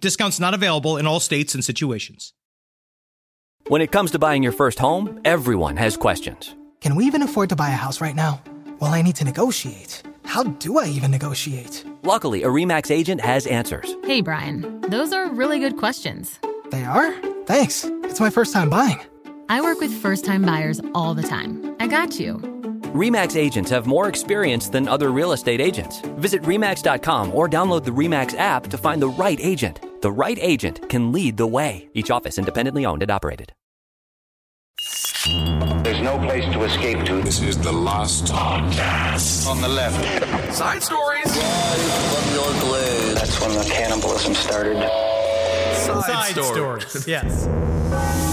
Discounts not available in all states and situations. When it comes to buying your first home, everyone has questions. Can we even afford to buy a house right now? Well, I need to negotiate. How do I even negotiate? Luckily, a REMAX agent has answers. Hey, Brian, those are really good questions. They are? Thanks. It's my first time buying. I work with first time buyers all the time. I got you. REMAX agents have more experience than other real estate agents. Visit REMAX.com or download the REMAX app to find the right agent. The right agent can lead the way. Each office independently owned and operated. There's no place to escape to. This is the last podcast. On the left. Side stories. That's when the cannibalism started. Side, stories. yes.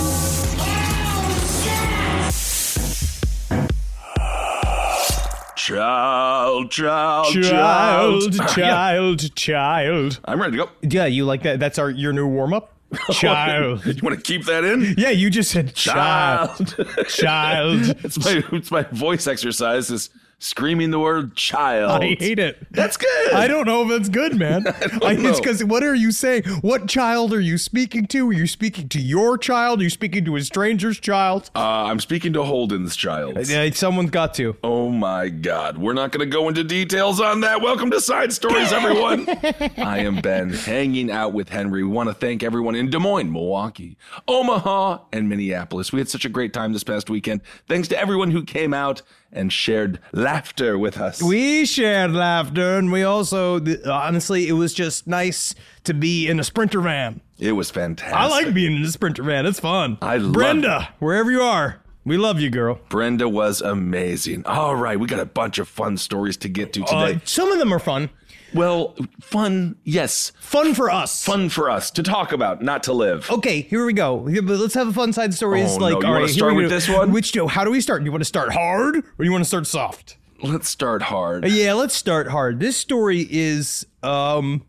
Child, child, child, child. child, child. I'm ready to go. Yeah, you like that? That's our your new warm up. Oh, child. You want to keep that in? Yeah, you just said child, child. it's my it's my voice exercise is screaming the word child. I hate it. That's good. I don't know if it's good, man. I know. it's because what are you saying? What child are you speaking to? Are you speaking to your child? Are you speaking to a stranger's child? Uh, I'm speaking to Holden's child. Yeah, someone's got to. Oh my God. We're not going to go into details on that. Welcome to Side Stories, everyone. I am Ben, hanging out with Henry. We want to thank everyone in Des Moines, Milwaukee, Omaha, and Minneapolis. We had such a great time this past weekend. Thanks to everyone who came out and shared laughter with us. We shared laughter, and we also, honestly, it was just nice to be in a sprinter van. it was fantastic. I like being in a sprinter van. It's fun. I love Brenda, wherever you are, we love you, girl. Brenda was amazing. All right, we got a bunch of fun stories to get to Uh, today. some of them are fun. Well, fun, yes. Fun for us. Fun for us to talk about, not to live. Okay, here we go. Here, but Let's have a fun side story. Oh, like, no. You all wanna right, here start we with go. this one? Which Joe? How do we start? Do you want to start hard or do you want to start soft? Let's start hard. Yeah, let's start hard. This story is um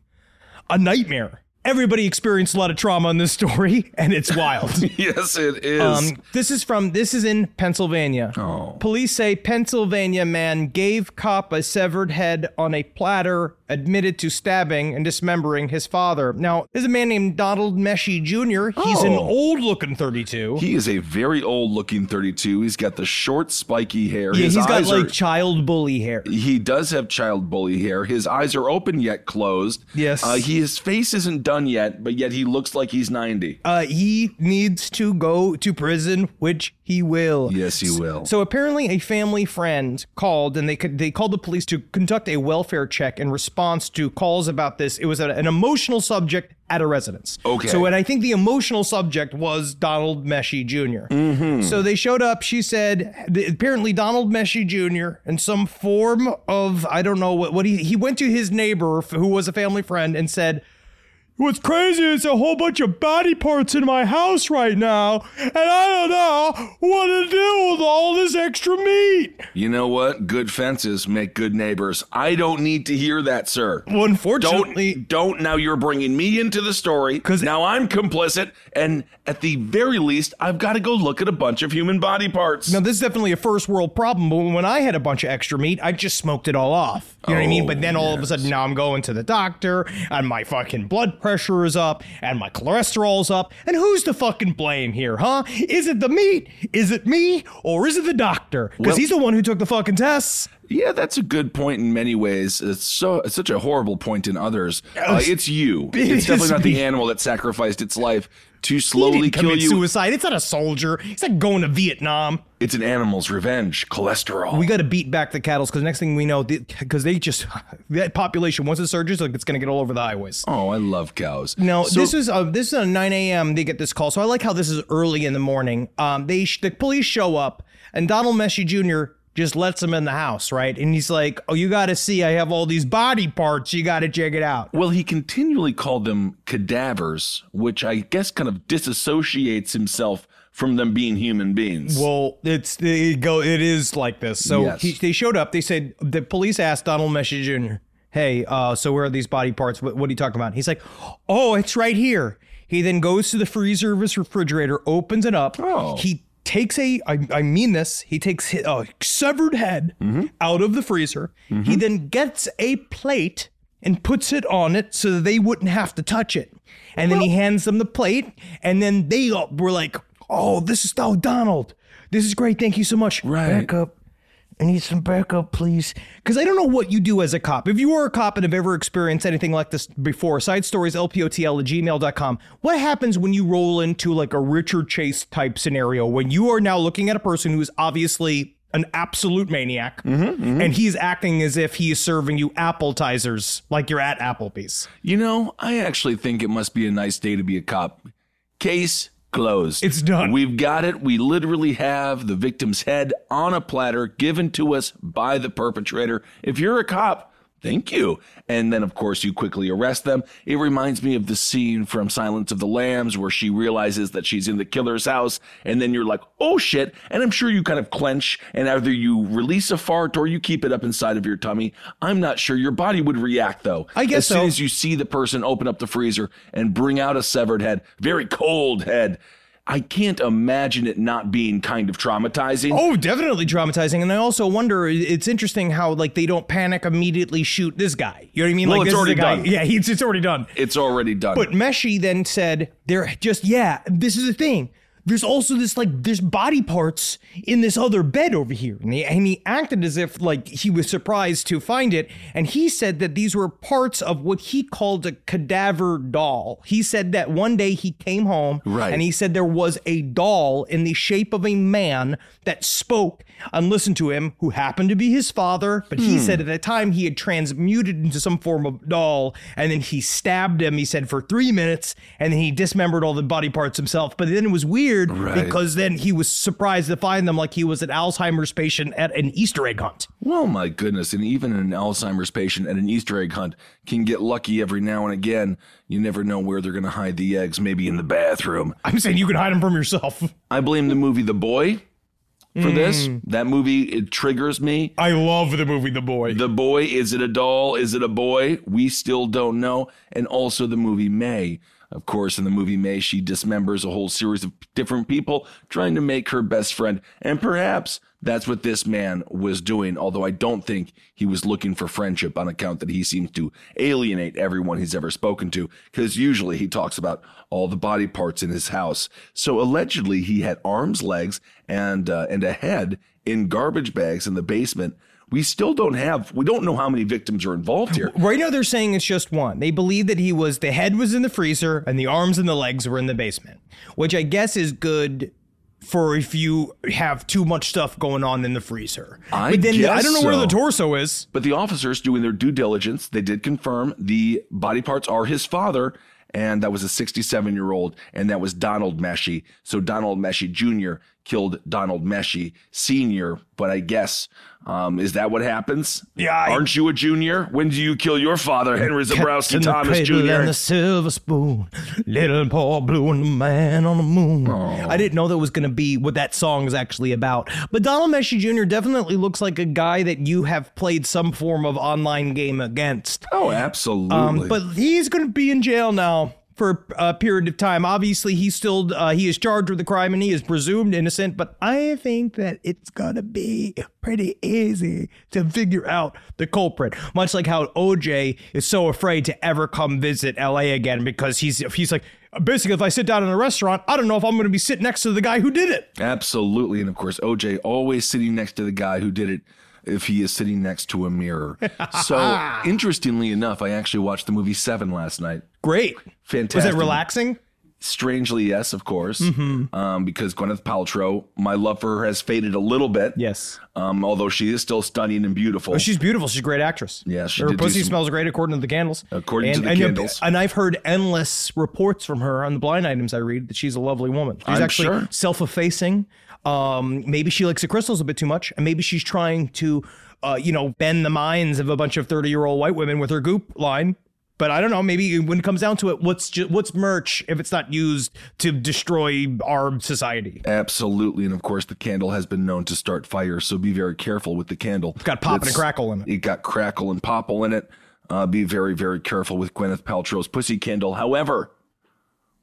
a nightmare. Everybody experienced a lot of trauma in this story, and it's wild. yes, it is. Um, this is from this is in Pennsylvania. Oh. Police say Pennsylvania man gave cop a severed head on a platter, admitted to stabbing and dismembering his father. Now, there's a man named Donald Meshy Jr. He's an Oh. old-looking 32. he is a very old looking 32. He's got the short, spiky hair. yeah, His he's got like are- child bully hair. He does have child bully hair. His eyes are open yet closed. Yes. Uh, he, his face isn't done yet, but yet he looks like he's 90. Uh, he needs to go to prison, which he will. Yes, he will. So apparently, a family friend called, and they could, they called the police to conduct a welfare check in response to calls about this. It was an emotional subject at a residence. Okay. So, and I think the emotional subject was Donald Meshy junior Mm-hmm. So they showed up. She said apparently Donald Meshy Jr. in some form of I don't know what what he he went to his neighbor who was a family friend and said. What's crazy is a whole bunch of body parts in my house right now, and I don't know what to do with all this extra meat. You know what? Good fences make good neighbors. I don't need to hear that, sir. Well, unfortunately, Don't don't now you're bringing me into the story because now I'm complicit and at the very least I've got to go look at a bunch of human body parts. now this is definitely a first world problem. But when I had a bunch of extra meat, I just smoked it all off. You know what I mean? Oh, But then all of a sudden, now I'm going to the doctor, and my fucking blood pressure is up, and my cholesterol's up. And who's to fucking blame here, huh? Is it the meat? Is it me? Or is it the doctor? Because Well- he's the one who took the fucking tests. Yeah, that's a good point in many ways. It's so it's such a horrible point in others. Uh, it's you. It it's definitely not the animal that sacrificed its life to slowly kill commit you. suicide. It's not a soldier. It's not going to Vietnam. It's an animal's revenge. Cholesterol. We got to beat back the cattle because next thing we know, because they just that population once it surges, like it's going to get all over the highways. oh, I love cows. Now So- this is uh, this is at 9 a.m. They get this call, so I like how this is early in the morning. Um, they the police show up, and Donald Meshy Jr. just lets him in the house, right? And he's like, "Oh, you got to see, I have all these body parts. You got to check it out." Well, he continually called them cadavers, which I guess kind of disassociates himself from them being human beings. Well, it's it go. It is like this. So Yes. he, they showed up. They said the police asked Donald Messi Jr. Hey, uh, so where are these body parts? What, what are you talking about? He's like, oh, it's right here. He then goes to the freezer of his refrigerator, opens it up. Oh. He takes a, I, I mean this, he takes a severed head mm-hmm. out of the freezer. He mm-hmm. then gets a plate and puts it on it so that they wouldn't have to touch it. And then he hands them the plate, and then they all were like, oh, this is, oh, Donald, this is great. Thank you so much. Right. Backup. I need some backup, please. Because I don't know what you do as a cop. If you are a cop and have ever experienced anything like this before, side stories, lpotl at gmail.com. What happens when you roll into like a Richard Chase type scenario when you are now looking at a person who is obviously an absolute maniac mm-hmm, mm-hmm. and he's acting as if he is serving you appetizers like you're at Applebee's? You know, I actually think it must be a nice day to be a cop. Case closed. It's done. We've got it. We literally have the victim's head on a platter given to us by the perpetrator. If you're a cop, thank you. And then, of course, you quickly arrest them. It reminds me of the scene from Silence of the Lambs where she realizes that she's in the killer's house. And then you're like, oh shit. And I'm sure you kind of clench and either you release a fart or you keep it up inside of your tummy. I'm not sure your body would react though. I guess as soon so. as you see the person open up the freezer and bring out a severed head, very cold head. I can't imagine it not being kind of traumatizing. Oh, definitely traumatizing. And I also wonder, it's interesting how like they don't panic immediately shoot this guy. You know what I mean? Well, like it's this already done. Yeah, he's it's already done. It's already done. But Meshi then said, "They're just yeah. This is the thing. There's also this like there's body parts in this other bed over here." And he, and he acted as if like he was surprised to find it. And he said that these were parts of what he called a cadaver doll. He said that one day he came home Right. and he said there was a doll in the shape of a man that spoke and listened to him, who happened to be his father. But he hmm. said at the time he had transmuted into some form of doll, and then he stabbed him. He said for three minutes, and then he dismembered all the body parts himself. But then it was weird Right. because then he was surprised to find them like he was an Alzheimer's patient at an Easter egg hunt. well, my goodness. And even an Alzheimer's patient at an Easter egg hunt can get lucky every now and again. You never know where they're going to hide the eggs, maybe in the bathroom. I'm saying you can hide them from yourself. I blame the movie The Boy for this. Mm. That movie, it triggers me. I love the movie The Boy. The boy, is it a doll? Is it a boy? We still don't know. And also the movie May. Of course, in the movie May, she dismembers a whole series of different people trying to make her best friend. And perhaps that's what this man was doing, although I don't think he was looking for friendship on account that he seems to alienate everyone he's ever spoken to, because usually he talks about all the body parts in his house. So allegedly he had arms, legs, and, uh, and a head in garbage bags in the basement. We still don't have, we don't know how many victims are involved here. Right now, they're saying it's just one. They believe that he was the head was in the freezer and the arms and the legs were in the basement, which I guess is good for if you have too much stuff going on in the freezer. I but then I don't know where the torso is. But the officers doing their due diligence, they did confirm the body parts are his father, and that was a 67 year old, and that was Donald Meshi. So Donald Meshi Jr. killed Donald Meshi Sr., but I guess, um, is that what happens? Yeah, I- Aren't you a junior? When do you kill your father, Henry Zebrowski Thomas Jr.? and the silver spoon, little Paul Blue and the man on the moon. I didn't know that was going to be what that song is actually about. But Donald Meshi Jr. definitely looks like a guy that you have played some form of online game against. oh, absolutely. Um, but he's going to be in jail now for a period of time. Obviously, he's still uh, he is charged with the crime and he is presumed innocent. But I think that it's to be pretty easy to figure out the culprit. Much like how OJ is so afraid to ever come visit LA again because he's he's like. Basically, if I sit down in a restaurant, I don't know if I'm going to be sitting next to the guy who did it. Absolutely. And of course, OJ always sitting next to the guy who did it if he is sitting next to a mirror. so, interestingly enough, I actually watched the movie Seven last night. Great. Fantastic. Was it relaxing? strangely, yes, of course, Mm-hmm. um, because Gwyneth Paltrow, my love for her has faded a little bit. Yes. Um, although she is still stunning and beautiful. Oh, she's beautiful. She's a great actress. Yeah, she her pussy some- smells great according to the candles. According to and, the and, candles. And I've heard endless reports from her on the blind items I read that she's a lovely woman. She's I'm actually sure. self-effacing. Um, maybe she likes the crystals a bit too much, and maybe she's trying to, uh, you know, bend the minds of a bunch of thirty-year-old white women with her goop line. But I don't know. Maybe when it comes down to it, what's ju- what's merch if it's not used to destroy our society? Absolutely. And of course, the candle has been known to start fire. So be very careful with the candle. It's got pop and crackle in it. It got crackle and popple in it. Uh, be very, very careful with Gwyneth Paltrow's pussy candle. However,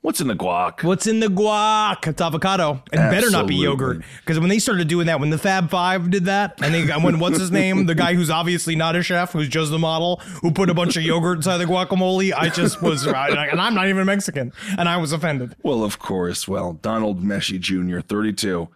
what's in the guac? What's in the guac? It's avocado. It better not be yogurt. Because when they started doing that, when the Fab Five did that, and they when what's his name, the guy who's obviously not a chef, who's just the model, who put a bunch of yogurt inside the guacamole, I just was, and I'm not even Mexican, and I was offended. Well, of course. Well, Donald Messi Jr., 32.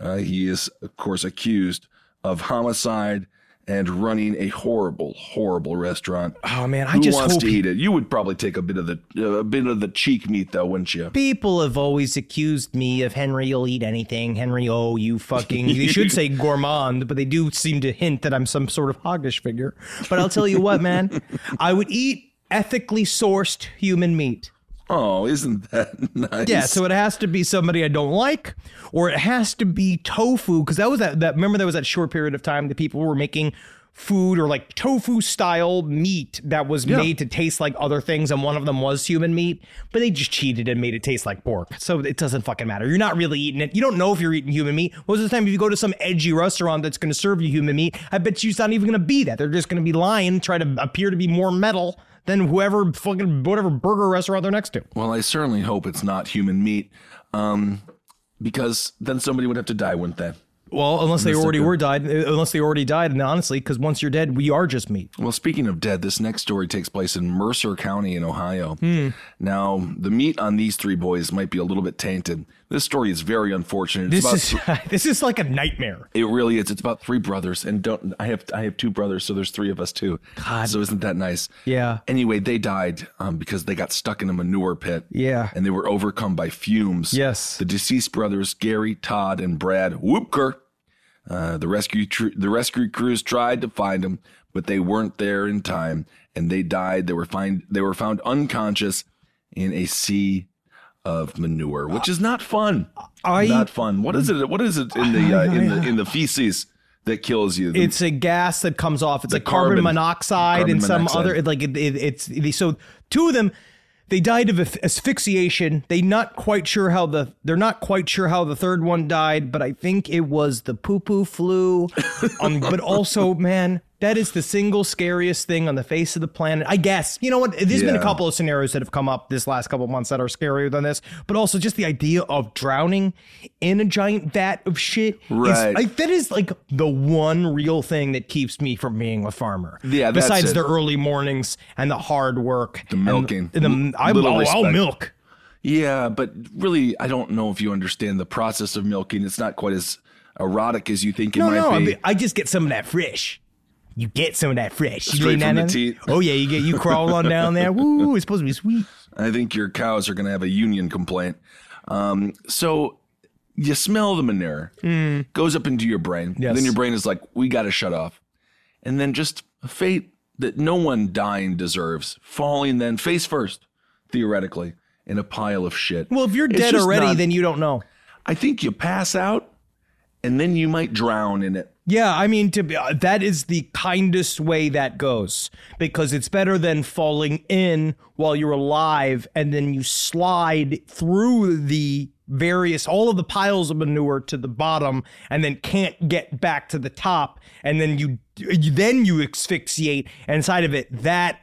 Uh, he is, of course, accused of homicide and running a horrible, horrible restaurant. Oh man, I Who just wants hope to eat it? You would probably take a bit of the uh, a bit of the cheek meat, though, wouldn't you? People have always accused me of Henry, you'll eat anything. Henry, oh, you fucking. They should say gourmand, but they do seem to hint that I'm some sort of hoggish figure. But I'll tell you what, man, I would eat ethically sourced human meat. Oh, isn't that nice? Yeah, so it has to be somebody I don't like, or it has to be tofu because that was that. That remember there was that short period of time that people were making food or like tofu style meat that was made to taste like other things, and one of them was human meat, but they just cheated and made it taste like pork. So it doesn't fucking matter. You're not really eating it. You don't know if you're eating human meat. Most of the time, if you go to some edgy restaurant that's going to serve you human meat, I bet you it's not even going to be that. They're just going to be lying, try to appear to be more metal than whoever fucking whatever burger restaurant they're next to. Well, I certainly hope it's not human meat, um, because then somebody would have to die, wouldn't they? Well, unless they already were died, uh, unless they already died, and honestly, because once you're dead, we are just meat. Well, speaking of dead, this next story takes place in Mercer County in Ohio. Hmm. Now, the meat on these three boys might be a little bit tainted. This story is very unfortunate. It's This about is this is like a nightmare. It really is. It's about three brothers, and don't I have I have two brothers, so there's three of us too. God. So isn't that nice? Yeah. Anyway, they died um, because they got stuck in a manure pit. Yeah. And they were overcome by fumes. Yes. The deceased brothers, Gary, Todd, and Brad Whoopker. Uh, the rescue tr- the rescue crews tried to find them, but they weren't there in time, and they died. They were find they were found unconscious in a sea of manure, which is not fun. I- not fun. What is it? What is it in the uh, in the in the feces that kills you? The- It's a gas that comes off. It's like carbon, carbon- monoxide carbon and some monoxide. other like it, it, it's they- so two of them they died of asphyxiation. They not quite sure how the they're not quite sure how the third one died, but I think it was the poo poo flu. um, but also, man, that is the single scariest thing on the face of the planet. I guess you know what? There's been a couple of scenarios that have come up this last couple of months that are scarier than this, but also just the idea of drowning in a giant vat of shit. is- Right. I that is like the one real thing that keeps me from being a farmer. Yeah, Besides the early mornings and the hard work, The milking. and the, I, little oh, I'll, I'll milk. Yeah, but really, I don't know if you understand the process of milking. It's not quite as erotic as you think it No, might no, I, be. mean, I just get some of that fresh. You get some of that fresh. You Straight from the teat. Oh yeah, you get you crawl on down there. Woo! It's supposed to be sweet. I think your cows are going to have a union complaint. Um, so you smell the manure, goes up into your brain. Yes. Then your brain is like, we got to shut off. And then just a fate that no one dying deserves, falling then face first, theoretically, in a pile of shit. Well, if you're It's dead already, not- then you don't know. I think you pass out and then you might drown in it. Yeah, I mean, to be, uh, that is the kindest way that goes because it's better than falling in while you're alive and then you slide through the various all of the piles of manure to the bottom and then can't get back to the top. And then you, you then you asphyxiate. Inside of it that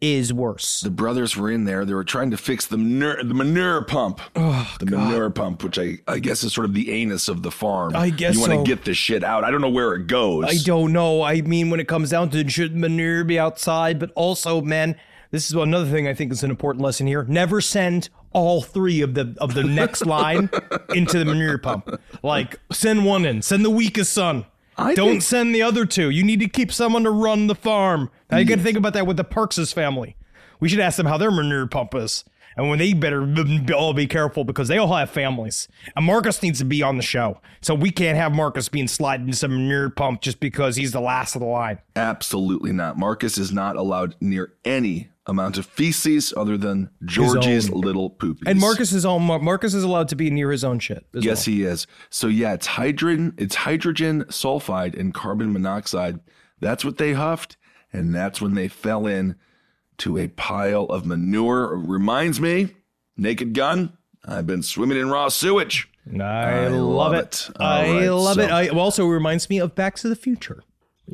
is worse. the brothers were in there. They were trying to fix the manure, the manure pump. Oh, the manure pump, which I, I guess is sort of the anus of the farm. I guess you want to so. get this shit out. I don't know where it goes. I don't know. I mean, when it comes down to it, should manure be outside, but also, man, this is another thing I think is an important lesson here. Never send all three of the of the next line into the manure pump. Like, send one in. Send the weakest son. I don't think- send the other two. You need to keep someone to run the farm. Now you got to think about that with the Parks' family. We should ask them how their manure pump is. and when they better b- all be careful because they all have families. And Marcus needs to be on the show, so we can't have Marcus being sliding into some manure pump just because he's the last of the line. Absolutely not. Marcus is not allowed near any amount of feces other than Georgie's little poopies. And Marcus is all Marcus is allowed to be near his own shit. Yes, well. he is. So yeah, it's hydrogen, it's hydrogen sulfide and carbon monoxide. That's what they huffed, and that's when they fell in to a pile of manure. Reminds me, Naked Gun. I've been swimming in raw sewage. I, love, it. All I right, love it. I, it also reminds me of Back to the Future.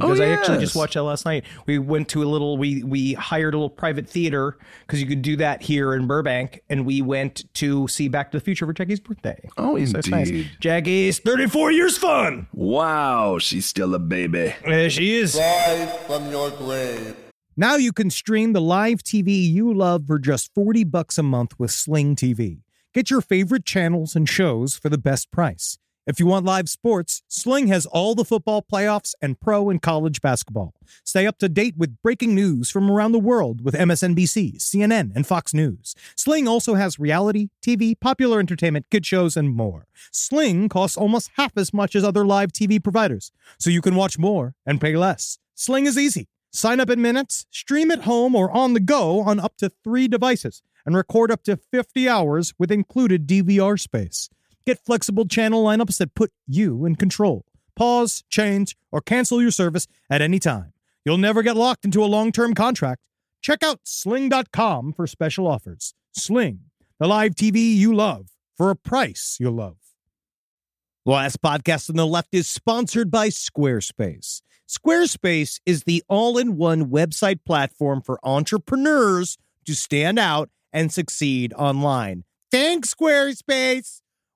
Oh, Because I actually just watched that last night. We went to a little, we we hired a little private theater because you could do that here in Burbank, and we went to see Back to the Future for Jackie's birthday. Oh, So it's nice. indeed. Jackie's 34 years fun. Wow, she's still a baby. There she is. from your grave. Now you can stream the live TV you love for just 40 bucks a month with Sling TV. Get your favorite channels and shows for the best price. If you want live sports, Sling has all the football playoffs and pro and college basketball. Stay up to date with breaking news from around the world with MSNBC, CNN, and Fox News. Sling also has reality, TV, popular entertainment, kid shows, and more. Sling costs almost half as much as other live TV providers, so you can watch more and pay less. Sling is easy. Sign up in minutes, stream at home or on the go on up to three devices, and record up to 50 hours with included DVR space. Get flexible channel lineups that put you in control. Pause, change, or cancel your service at any time. You'll never get locked into a long term contract. Check out sling.com for special offers. Sling, the live TV you love for a price you'll love. The last podcast on the left is sponsored by Squarespace. Squarespace is the all in one website platform for entrepreneurs to stand out and succeed online. Thanks, Squarespace.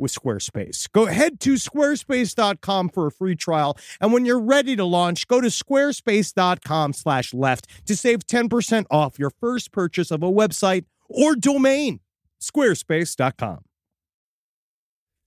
with Squarespace. Go head to squarespace.com for a free trial. And when you're ready to launch, go to squarespace.com slash left to save 10% off your first purchase of a website or domain. Squarespace.com.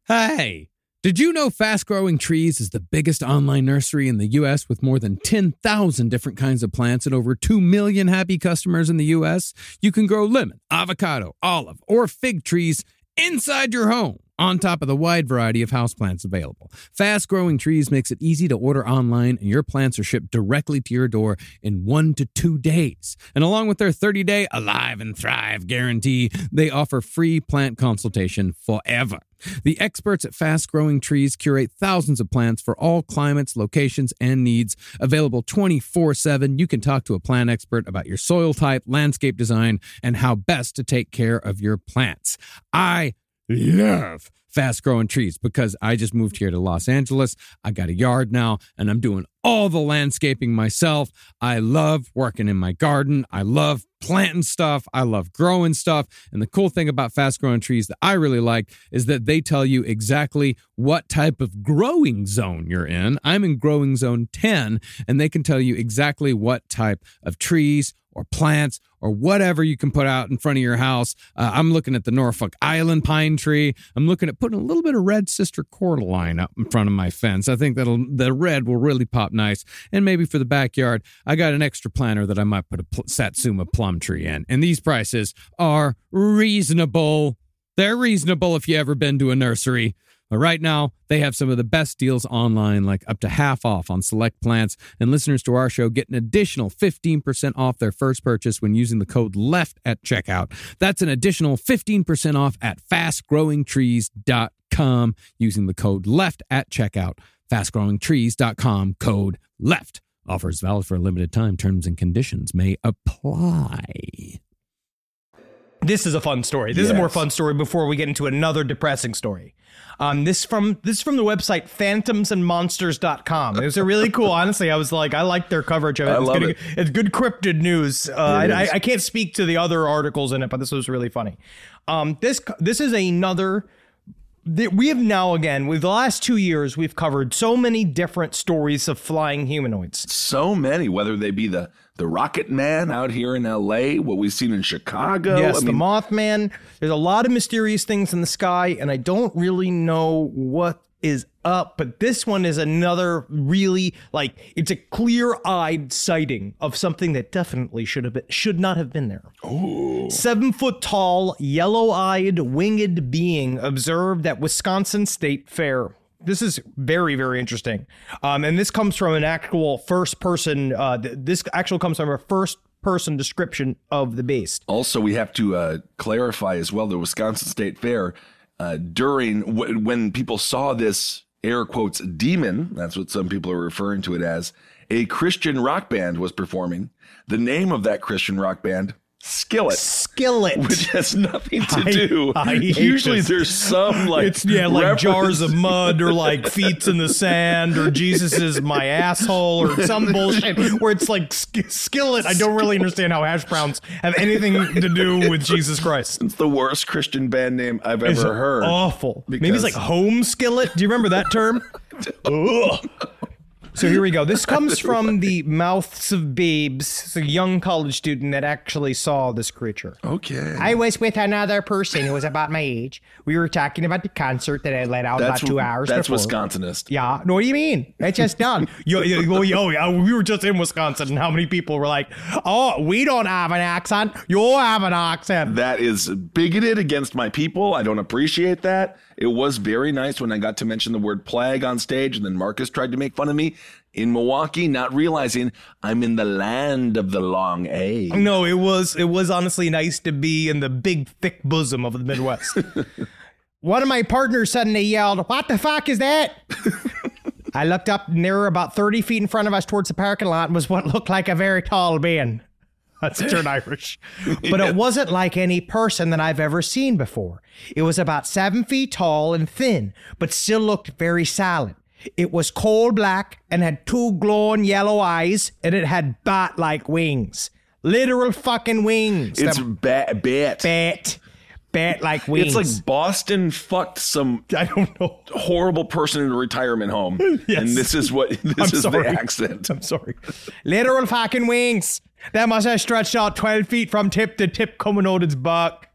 Hey, did you know Fast Growing Trees is the biggest online nursery in the U.S. with more than 10,000 different kinds of plants and over 2 million happy customers in the U.S.? You can grow lemon, avocado, olive, or fig trees inside your home on top of the wide variety of houseplants available. Fast Growing Trees makes it easy to order online and your plants are shipped directly to your door in 1 to 2 days. And along with their 30-day Alive and Thrive guarantee, they offer free plant consultation forever. The experts at Fast Growing Trees curate thousands of plants for all climates, locations, and needs. Available 24 7. You can talk to a plant expert about your soil type, landscape design, and how best to take care of your plants. I love fast growing trees because I just moved here to Los Angeles. I got a yard now and I'm doing all the landscaping myself. I love working in my garden. I love planting stuff. I love growing stuff. And the cool thing about fast growing trees that I really like is that they tell you exactly what type of growing zone you're in. I'm in growing zone 10 and they can tell you exactly what type of trees or plants or whatever you can put out in front of your house. Uh, I'm looking at the Norfolk Island pine tree. I'm looking at putting a little bit of red sister cordyline up in front of my fence. I think that'll the red will really pop nice. And maybe for the backyard, I got an extra planter that I might put a pl- Satsuma plum tree in. And these prices are reasonable. They're reasonable if you ever been to a nursery. But right now, they have some of the best deals online, like up to half off on select plants. And listeners to our show get an additional 15% off their first purchase when using the code LEFT at checkout. That's an additional 15% off at fastgrowingtrees.com using the code LEFT at checkout. Fastgrowingtrees.com code LEFT. Offers valid for a limited time. Terms and conditions may apply. This is a fun story. This is a more fun story before we get into another depressing story. Um, this from this is from the website phantomsandmonsters.com. It was a really cool. Honestly, I was like, I like their coverage of it. I it's love good, it. It's good cryptid news. Uh, I, I. I can't speak to the other articles in it, but this was really funny. Um, this this is another. th- We have now again with the last two years we've covered so many different stories of flying humanoids. So many, whether they be the the Rocket Man out here in L.A., what we've seen in Chicago. Yes, I the mean, Mothman. There's a lot of mysterious things in the sky, and I don't really know what is up, but this one is another really like it's a clear-eyed sighting of something that definitely should have been should not have been there. Seven foot tall, yellow-eyed, winged being observed at Wisconsin State Fair. This is very, very interesting. Um, and this comes from an actual first person. Uh, th- this actually comes from a first person description of the beast. Also, we have to uh, clarify as well the Wisconsin State Fair uh, during w- when people saw this air quotes demon. That's what some people are referring to it as. A Christian rock band was performing. The name of that Christian rock band, Skillet. Skillet. Which has nothing to I- do. I Usually, this. there's some like it's yeah, like jars of mud or like feet in the sand or Jesus is my asshole or some bullshit where it's like sk- skillet. I don't really understand how hash browns have anything to do with Jesus Christ. It's the worst Christian band name I've It's ever heard. Awful. Maybe it's like home skillet. Do you remember that term? Ugh. So here we go. This comes from the mouths of babes. It's a young college student that actually saw this creature. Okay. I was with another person who was about my age. We were talking about the concert that I let out that's about two hours That's before. Wisconsinist. Yeah. No, what do you mean? It's just done. yo, yo, yo, we were just in Wisconsin, and how many people were like, "Oh, we don't have an accent. You have an accent." That is bigoted against my people. I don't appreciate that. It was very nice when I got to mention the word plague on stage, and then Marcus tried to make fun of me in Milwaukee, not realizing I'm in the land of the long A. No, it was it was honestly nice to be in the big thick bosom of the Midwest. One of my partners suddenly yelled, "What the fuck is that?" I looked up and there were about 30 feet in front of us towards the parking lot was what looked like a very tall man. That's turned Irish. But it wasn't like any person that I've ever seen before. It was about seven feet tall and thin, but still looked very silent. It was coal black and had two glowing yellow eyes, and it had bat like wings. Literal fucking wings. It's The bat, bat. bat. Bat like wings. It's like Boston fucked some I don't know. horrible person in a retirement home, Yes. and this is what this I'm is sorry. the accent. I'm sorry. Literal fucking wings. That must have stretched out 12 feet from tip to tip coming out its back.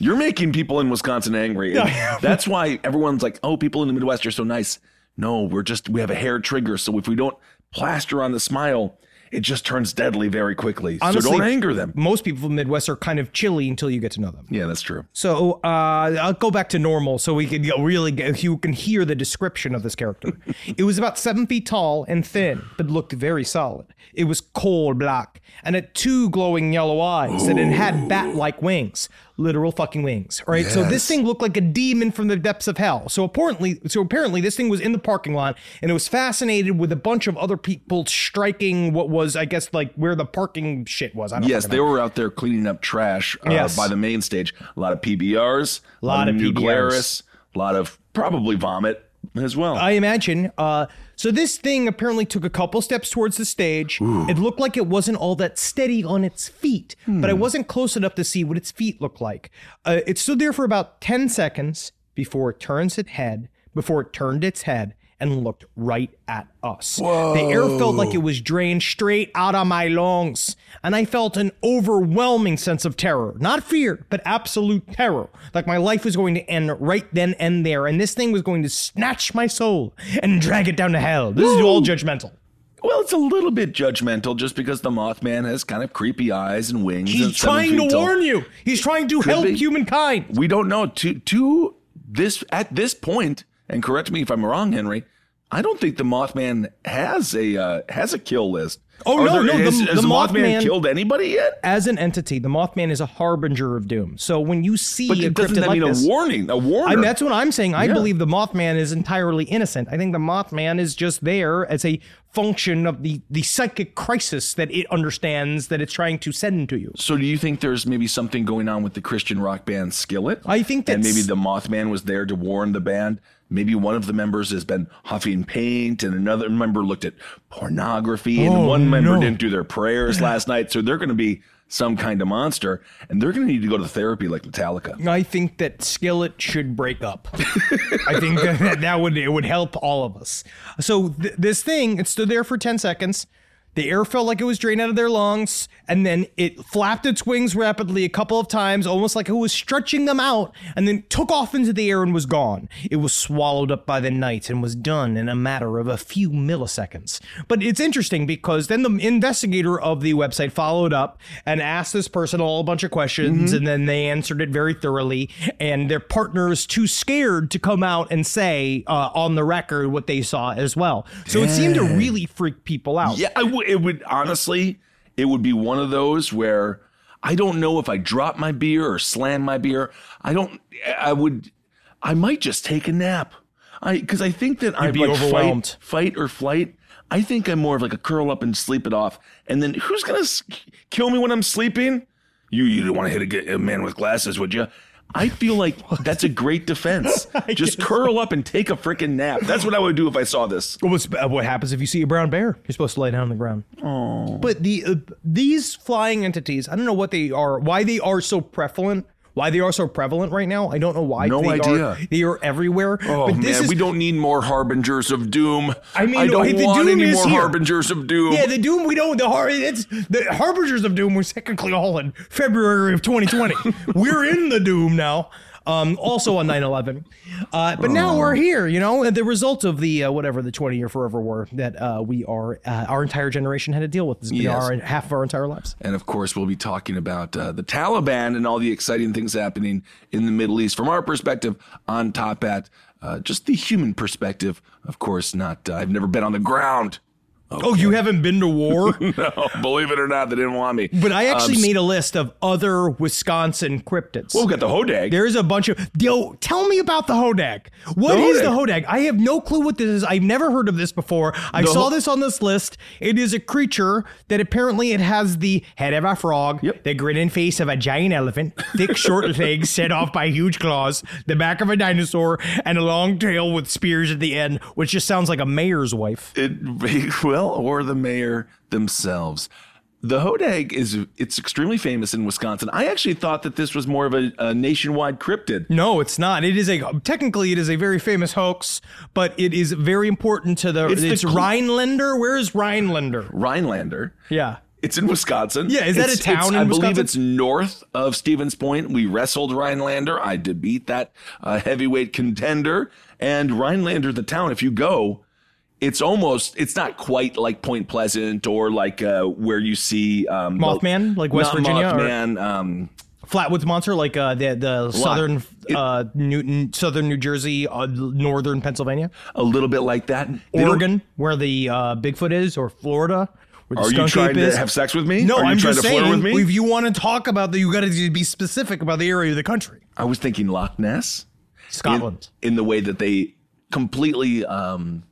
You're making people in Wisconsin angry. That's why everyone's like, "Oh, people in the Midwest are so nice." No, we're just we have a hair trigger, so if we don't plaster on the smile, it just turns deadly very quickly. so don't anger them. Most people from the Midwest are kind of chilly until you get to know them. Yeah, that's true. So uh, I'll go back to normal so we can you know, really get, you can hear the description of this character. it was about seven feet tall and thin, but looked very solid. It was coal black and had two glowing yellow eyes and it had bat-like wings, literal fucking wings. Right. So this thing looked like a demon from the depths of hell. So apparently, so apparently this thing was in the parking lot and it was fascinated with a bunch of other people striking what was, I guess, like where the parking shit was. I don't Yes, they know. were out there cleaning up trash uh, Yes. by the main stage. A lot of PBRs, a Lot of New PBRs. A lot of probably vomit as well. I imagine. Uh, so this thing apparently took a couple steps towards the stage. It looked like it wasn't all that steady on its feet, but I wasn't close enough to see what its feet looked like. Uh, it stood there for about 10 seconds before it turns its head, before it turned its head and looked right at us. The air felt like it was drained straight out of my lungs, and I felt an overwhelming sense of terror. Not fear, but absolute terror. Like my life was going to end right then and there, and this thing was going to snatch my soul and drag it down to hell. This is all judgmental. Well, it's a little bit judgmental just because the Mothman has kind of creepy eyes and wings. He's and trying to tall. warn you. He's trying to Could help be. humankind. We don't know. To to this at this point, and correct me if I'm wrong, Henry. I don't think the Mothman has a uh, has a kill list. Oh, Are no, no, Has, the- has the Mothman, Mothman- killed anybody yet? As an entity, the Mothman is a harbinger of doom. So when you see But a doesn't that like mean this, a warning? A mean, that's what I'm saying. I Yeah. believe the Mothman is entirely innocent. I think the Mothman is just there as a function of the the psychic crisis that it understands that it's trying to send to you. So do you think there's maybe something going on with the Christian rock band Skillet? I think and that's- maybe the Mothman was there to warn the band. Maybe one of the members has been huffing paint, and another member looked at pornography, and Oh, one member no. didn't do their prayers last night. So they're going to be some kind of monster, and they're going to need to go to therapy like Metallica. I think that Skillet should break up. I think that that would it would help all of us. So th- this thing, it stood there for 10 seconds. The air felt like it was drained out of their lungs, and then it flapped its wings rapidly a couple of times, almost like it was stretching them out, and then took off into the air and was gone. It was swallowed up by the night and was done in a matter of a few milliseconds. But it's interesting because then the investigator of the website followed up and asked this person all a bunch of questions, and then they answered it very thoroughly. And their partner is too scared to come out and say uh, on the record what they saw as well. So it seemed to really freak people out. Yeah, I w- it would honestly, it would be one of those where I don't know if I drop my beer or slam my beer. I don't. I would. I might just take a nap. I because I think that I'd be like overwhelmed. Fight, fight or flight. I think I'm more of like a curl up and sleep it off. And then who's gonna s- kill me when I'm sleeping? You you don't want to hit a man with glasses, would you? I feel like that's a great defense. Just curl up and take a freaking nap. That's what I would do if I saw this. What's, uh, what happens if you see a brown bear? You're supposed to lay down on the ground. Oh. But the uh, these flying entities, I don't know what they are, why they are so prevalent, why they are so prevalent right now. I don't know why. No they idea. Are, they are everywhere. Oh but man, is, we don't need more harbingers of doom. I mean, I don't the want any more here. harbingers of doom. Yeah, the doom we don't. The har- it's the harbingers of doom was technically all in February of 2020. We're in the doom now. Um, also on 9/11, uh, but now we're here. You know, the result of the uh, whatever the 20 year forever war that uh, we are uh, our entire generation had to deal with. This Yes. our half of our entire lives. And of course, we'll be talking about uh, the Taliban and all the exciting things happening in the Middle East from our perspective on top at uh, just the human perspective. Of course, not. Uh, I've never been on the ground. Oh, you haven't been to war? No, believe it or not, they didn't want me. But I actually Um, made a list of other Wisconsin cryptids. Well, we got the Hodag. There's a bunch of. Yo, tell me about the Hodag. What The is Hodag. the Hodag? I have no clue what this is. I've never heard of this before. I The saw Ho- this on this list. It is a creature that apparently it has the head of a frog, Yep. the grinning face of a giant elephant, thick short legs set off by huge claws, the back of a dinosaur, and a long tail with spears at the end, which just sounds like a mayor's wife. It well, or the mayor themselves. The Hodag is it's extremely famous in Wisconsin. I actually thought that this was more of a, a nationwide cryptid. No, it's not. It is a technically it is a very famous hoax, but it is very important to the. It's It's, the Rhinelander. Where is Rhinelander? Rhinelander. Yeah. It's in Wisconsin. Yeah, is that It's- a town I believe it's north of Stevens Point. We wrestled Rhinelander. I did beat that uh, heavyweight contender. And Rhinelander, the town, if you go, it's almost, it's not quite like Point Pleasant or like uh, where you see um, the- Mothman, like West Virginia, or- Mothman. Um, Flatwoods Monster, like uh, the the southern It- uh, Newton, southern New Jersey, uh, northern Pennsylvania, a little bit like that. They Oregon, where the uh, Bigfoot is, or Florida. Where the Are you trying to is. have sex with me? No, Are you I'm trying just to flirt saying. with me? If you want to talk about that, you got to be specific about the area of the country. I was thinking Loch Ness. Scotland. in, in the way that they completely um,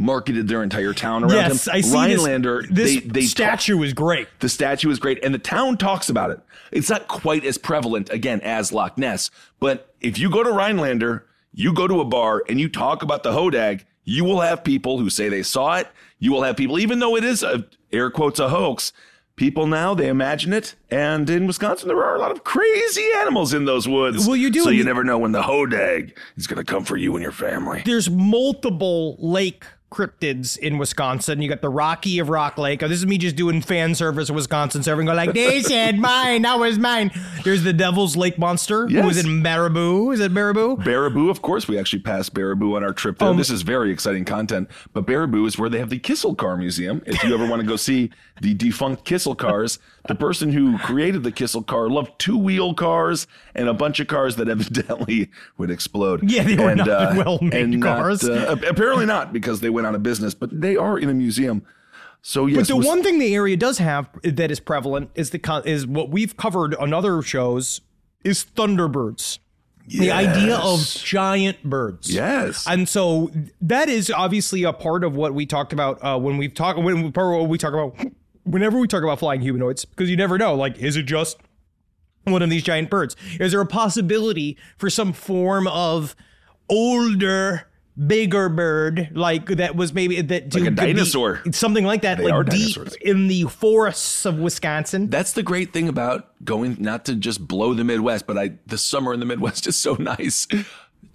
marketed their entire town around yes, him. I see Rhinelander, this. This they, they statue is great. the statue is great, and the town talks about it. It's not quite as prevalent again as Loch Ness, but if you go to Rhinelander, you go to a bar and you talk about the Hodag, you will have people who say they saw it. You will have people, even though it is a air quotes a hoax, people now they imagine it, and in Wisconsin there are a lot of crazy animals in those woods. Well, you do- so you never know when the hodag is going to come for you and your family. There's multiple lake cryptids in Wisconsin. You got the Rocky of Rock Lake. Oh, this is me just doing fan service in Wisconsin. So everyone go like, they said mine, that was mine. There's the Devil's Lake Monster. Who is Yes. it Marabou? Is it Marabou? Baraboo, of course, we actually passed Baraboo on our trip there. Um, this is very exciting content. But Baraboo is where they have the Kissel Car Museum. If you ever want to go see the defunct Kissel cars, the person who created the Kissel car loved two wheel cars and a bunch of cars that evidently would explode. Yeah, they were And, not uh, well-made and not, cars. uh, apparently not, because they went out of business, but they are in a museum. So yes, But the was- one thing the area does have that is prevalent is the con- is what we've covered on other shows is thunderbirds. The idea of giant birds. Yes. And so that is obviously a part of what we talked about uh, when we talk when part of what we talk about whenever we talk about flying humanoids because you never know like is it just one of these giant birds? Is there a possibility for some form of older bigger bird like that was maybe that Like a dinosaur. something like that They like deep dinosaurs. in the forests of Wisconsin That's the great thing about going not to just blow the Midwest, but I the summer in the Midwest is so nice.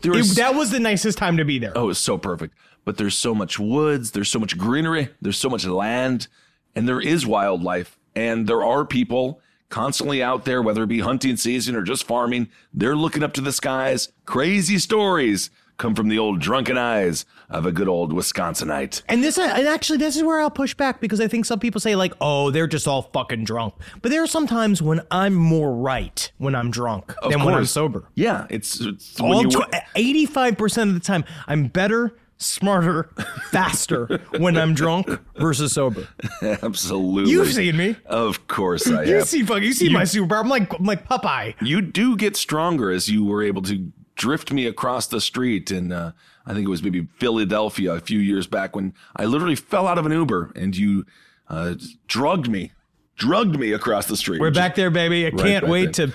There It- that was the nicest time to be there oh, it's so perfect. But there's so much woods, there's so much greenery, there's so much land, and there is wildlife, and there are people constantly out there, whether it be hunting season or just farming. They're looking up to the skies. Crazy stories come from the old drunken eyes of a good old Wisconsinite. And this, uh, and actually, this is where I'll push back because I think some people say like, "Oh, they're just all fucking drunk." But there are some times when I'm more right when I'm drunk Of than when I'm sober. Yeah, it's, it's All eighty-five percent of the time, I'm better, smarter, faster when I'm drunk versus sober. absolutely. You've seen me. Of course I You have. see, fuck, you see my superpower. I'm like, I'm like Popeye. you do get stronger as you were able to drift me across the street in uh, I think it was maybe Philadelphia a few years back when I literally fell out of an Uber and you uh, drugged me, drugged me across the street. We're back there, baby. I Right can't wait to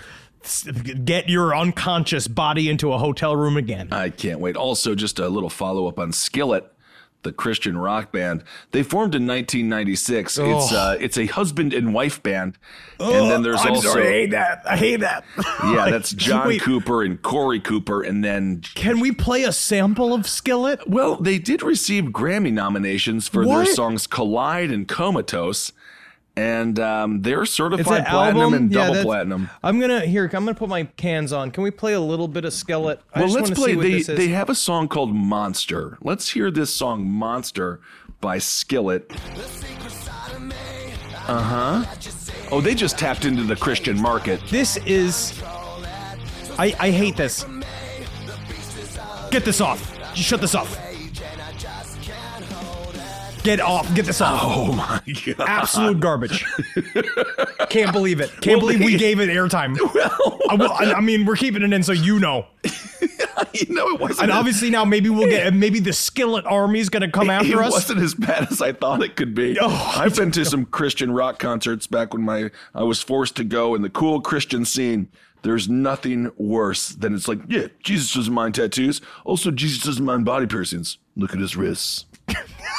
get your unconscious body into a hotel room again. I can't wait. Also, just a little follow up on Skillet, the Christian rock band. They formed in 1996. It's uh, it's a husband and wife band, and then there's I'm also sorry, I hate that. I hate that. yeah, that's John Wait, Cooper and Korey Cooper, and then Can we play a sample of Skillet? Well, they did receive Grammy nominations for What? their songs Collide and Comatose. And um, they're certified platinum album. and double that's- platinum. I'm gonna here. I'm gonna put my cans on. Can we play a little bit of Skillet? I Well, just let's play. See what They this is. they have a song called Monster. Let's hear this song Monster by Skillet. Uh huh. Oh, they just tapped into the Christian market. This is. I I hate this. Get this off. Just shut this off. Get off. Get this off. Oh my god! Absolute garbage. Can't believe it. Can't Well, believe we gave it airtime. I, will- I- I mean, we're keeping it in so you know. you know it wasn't. And obviously now maybe we'll get maybe the Skillet Army's gonna come it after us. It wasn't as bad as I thought it could be. Oh, I've been to some Christian rock concerts back when my I was forced to go in the cool Christian scene. There's nothing worse than it's like, yeah, Jesus doesn't mind tattoos. Also, Jesus doesn't mind body piercings. Look at his wrists.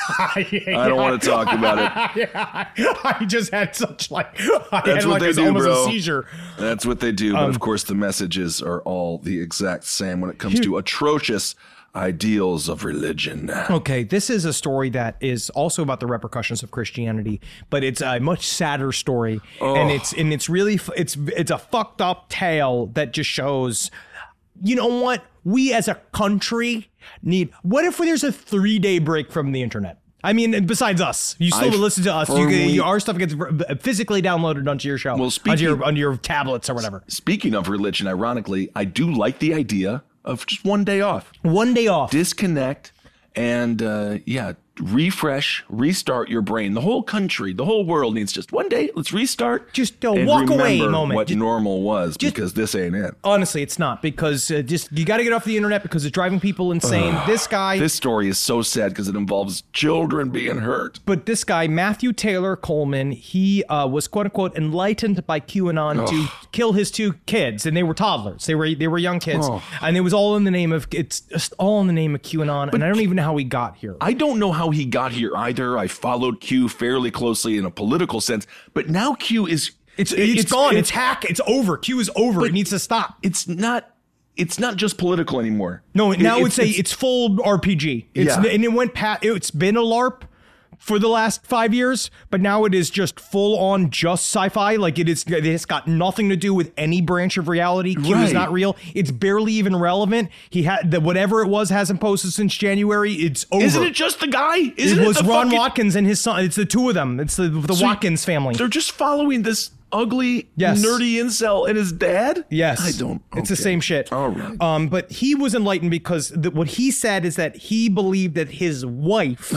I don't want to talk about it. I just had such like I That's had what like they a- do, bro. a seizure. That's what they do. But of um, course, the messages are all the exact same when it comes to atrocious ideals of religion. Okay, this is a story that is also about the repercussions of Christianity, but it's a much sadder story, and it's and it's really it's it's a fucked up tale that just shows, you know what we as a country need. What if there's a three day break from the internet? I mean, besides us, you still I listen to us. You, firmly- you, our stuff gets physically downloaded onto your show, Well, onto speaking- your onto your tablets or whatever. Speaking of religion, ironically, I do like the idea of just one day off. One day off. disconnect and uh, yeah refresh restart your brain the whole country the whole world needs just one day let's restart Just a walk away moment. what Just- normal was just- because this ain't it Honestly, it's not because uh, just you got to get off the internet because it's driving people insane. this guy, this story is so sad because it involves children being hurt but this guy Matthew Taylor Coleman, he uh, was quote unquote enlightened by QAnon to kill his two kids, and they were toddlers. They were they were young kids, and it was all in the name of it's just all in the name of QAnon. and I don't even know how he got here. i don't know how how he got here either. I followed Q fairly closely in a political sense, but now Q is It's it's, gone. It's, hack. It's over. Q is over. It needs to stop. It's not. It's not just political anymore. No, now It- it's, a it's full RPG. It's Yeah. and it went past. It's been a LARP for the last five years, but now it is just full on just sci-fi. Like it is. It's got nothing to do with any branch of reality. Q is not real. It's barely even relevant. He had the whatever it was hasn't posted since January. It's over. Isn't it just the guy? Isn't it it, was Ron fucking- Watkins and his son. It's the two of them. It's the the So Watkins family. They're just following this ugly, Yes. nerdy incel and his dad. Yes, I don't. It's the same shit. All right. Um, but he was enlightened because the, what he said is that he believed that his wife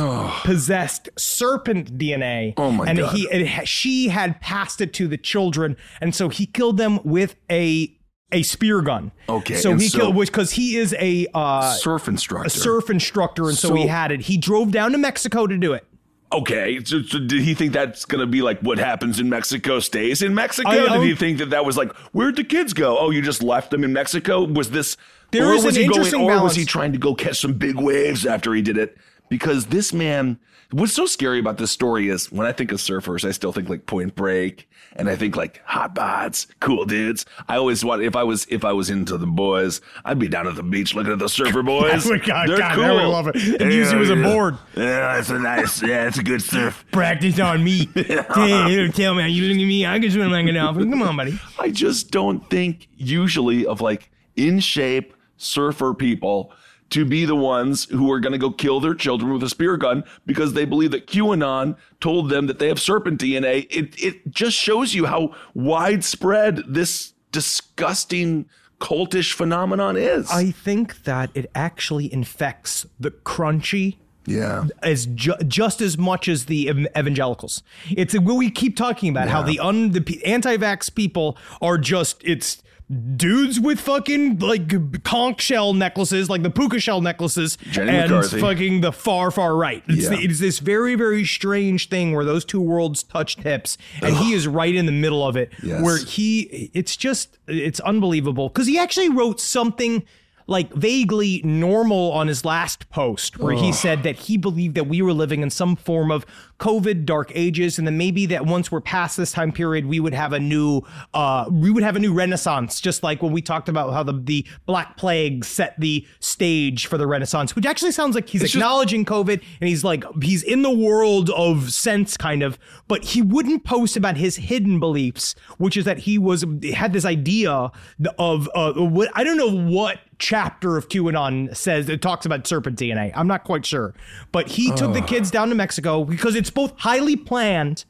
possessed serpent DNA. Oh my and God. he she had passed it to the children, and so he killed them with a a spear gun. Okay, So he so- killed which because he is a uh, Surf instructor. a surf instructor, and so, he had it. He drove down to Mexico to do it. Okay, so, so did he think that's gonna be like what happens in Mexico stays in Mexico? I- did he think that that was like where'd the kids go? Oh, you just left them in Mexico? Was this? There or was an he going? Or was he trying to go catch some big waves after he did it? Because this man, what's so scary about this story is when I think of surfers, I still think like Point Break, and I think like hot bods, cool dudes. I always want if I was if I was into the boys, I'd be down at the beach looking at the surfer boys. Oh would- God, They're God, cool. I love it. And use you as a board. Yeah, it's a nice. Yeah, it's a good surf. Practice on me. hey, you don't tell me. You look at me. I can swim like an elephant. Come on, buddy. I just don't think usually of like in shape surfer people to be the ones who are going to go kill their children with a spear gun because they believe that QAnon told them that they have serpent DNA. It it just shows you how widespread this disgusting cultish phenomenon is. I think that it actually infects the crunchy yeah. as ju- just as much as the evangelicals. It's what we keep talking about how the un the anti-vax people are just it's dudes with fucking like conch shell necklaces, like the puka shell necklaces, Jenny and McCarthy. fucking the far far right. It's, Yeah. it's this very very strange thing where those two worlds touch tips, and he is right in the middle of it. Yes. Where he, it's just it's unbelievable because he actually wrote something like vaguely normal on his last post where he said that he believed that we were living in some form of covid dark ages and then maybe that once we're past this time period we would have a new uh we would have a new renaissance just like when we talked about how the the black plague set the stage for the renaissance which actually sounds like he's acknowledging covid and he's like he's in the world of sense kind of but he wouldn't post about his hidden beliefs which is that he was had this idea of uh what i don't know what chapter of QAnon says it talks about serpent DNA. I'm not quite sure. But he took the kids down to Mexico because it's both highly planned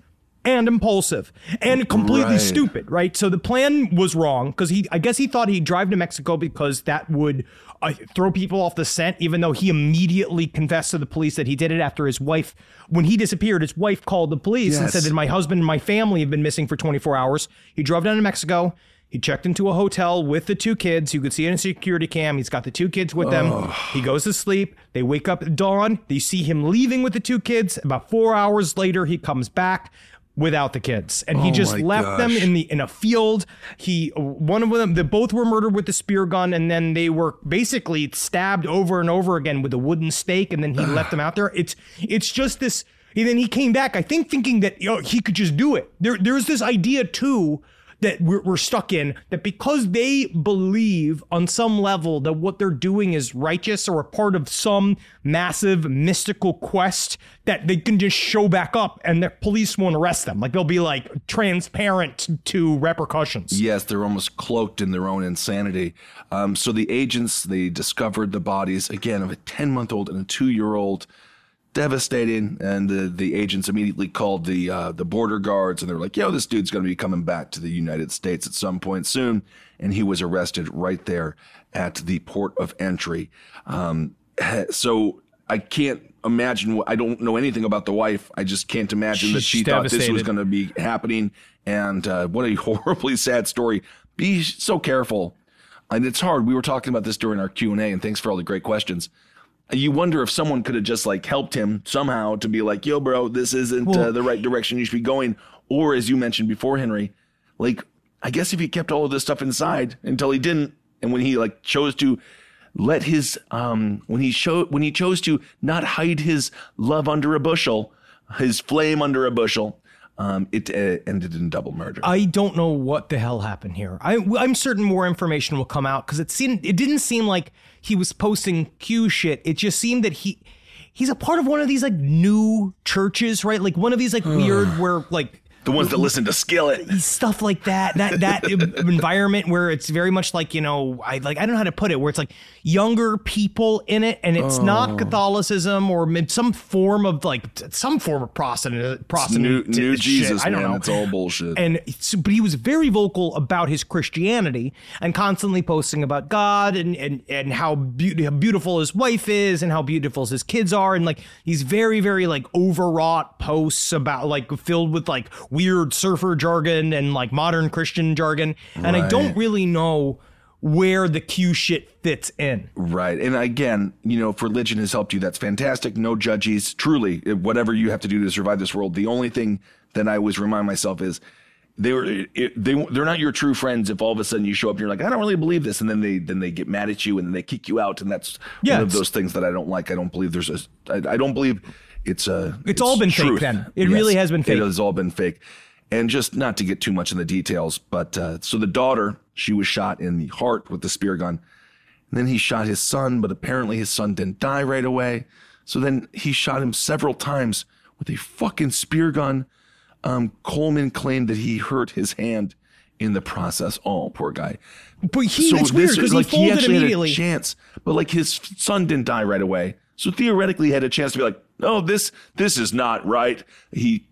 and impulsive and completely Right. stupid, right? So the plan was wrong because he, I guess he thought he'd drive to Mexico because that would uh, throw people off the scent, even though he immediately confessed to the police that he did it after his wife, when he disappeared, his wife called the police and said that my husband and my family have been missing for 24 hours. He drove down to Mexico. He checked into a hotel with the two kids. You could see it in a security cam. He's got the two kids with them. He goes to sleep. They wake up at dawn. They see him leaving with the two kids. About four hours later, he comes back without the kids, and he Oh just left them in the in a field. He one of them, they both were murdered with the spear gun, and then they were basically stabbed over and over again with a wooden stake, and then he left them out there. It's it's just this. And then he came back, I think, thinking that you know, he could just do it. There, there's this idea too that we're, we're stuck in that because they believe on some level that what they're doing is righteous or a part of some massive mystical quest that they can just show back up and the police won't arrest them like they'll be like transparent to repercussions Yes, they're almost cloaked in their own insanity. Um, so the agents they discovered the bodies again of a ten month old and a two year old. Devastating, and the the agents immediately called the uh, the border guards, and they're like, "Yo, this dude's going to be coming back to the United States at some point soon." And he was arrested right there at the port of entry. Um, so I can't imagine. what- I don't know anything about the wife. I just can't imagine that She's she thought this was going to be happening. And uh, what a horribly sad story. Be so careful. And it's hard. We were talking about this during our Q and A, and thanks for all the great questions. You wonder if someone could have just like helped him somehow to be like, "Yo, bro, this isn't uh, the right direction you should be going," or as you mentioned before, Henry, like I guess if he kept all of this stuff inside until he didn't, and when he like chose to let his um when he showed when he chose to not hide his love under a bushel, his flame under a bushel, um, it uh, ended in double murder. I don't know what the hell happened here. I, I'm certain more information will come out because it seemed it didn't seem like he was posting Q shit. It just seemed that he he's a part of one of these like new churches, right? Like one of these like weird where like the ones that listen to Skillet. stuff like that that that environment where it's very much like you know i like i don't know how to put it where it's like younger people in it and it's not oh. catholicism or some form of like some form of prostitute New, prostitute new. Jesus, i don't man. know It's all bullshit. and but he was very vocal about his Christianity and constantly posting about God and and and how, beau- how beautiful his wife is and how beautiful his kids are and like he's very very like overwrought posts about like filled with like weird surfer jargon and like modern Christian jargon and I don't really know where the Q shit fits in. Right. And again, you know, if religion has helped you, that's fantastic. No judges. Truly, whatever you have to do to survive this world. The only thing that I always remind myself is they were it, they they're not your true friends if all of a sudden you show up and you're like I don't really believe this and then they then they get mad at you and then they kick you out and that's Yeah, one of those things that I don't like. I don't believe there's a I, I don't believe it's a It's all been fake truth. then. It really has been fake. It has all been fake. And just not to get too much in the details, but uh, so the daughter, she was shot in the heart with the spear gun. And then he shot his son, but apparently his son didn't die right away. So then he shot him several times with a fucking spear gun. Um, Coleman claimed that he hurt his hand in the process. Oh, poor guy. But he it's weird because he like, folded actually immediately. Had a chance, but like his son didn't die right away. So theoretically, he had a chance to be like, "No, this this is not right." He,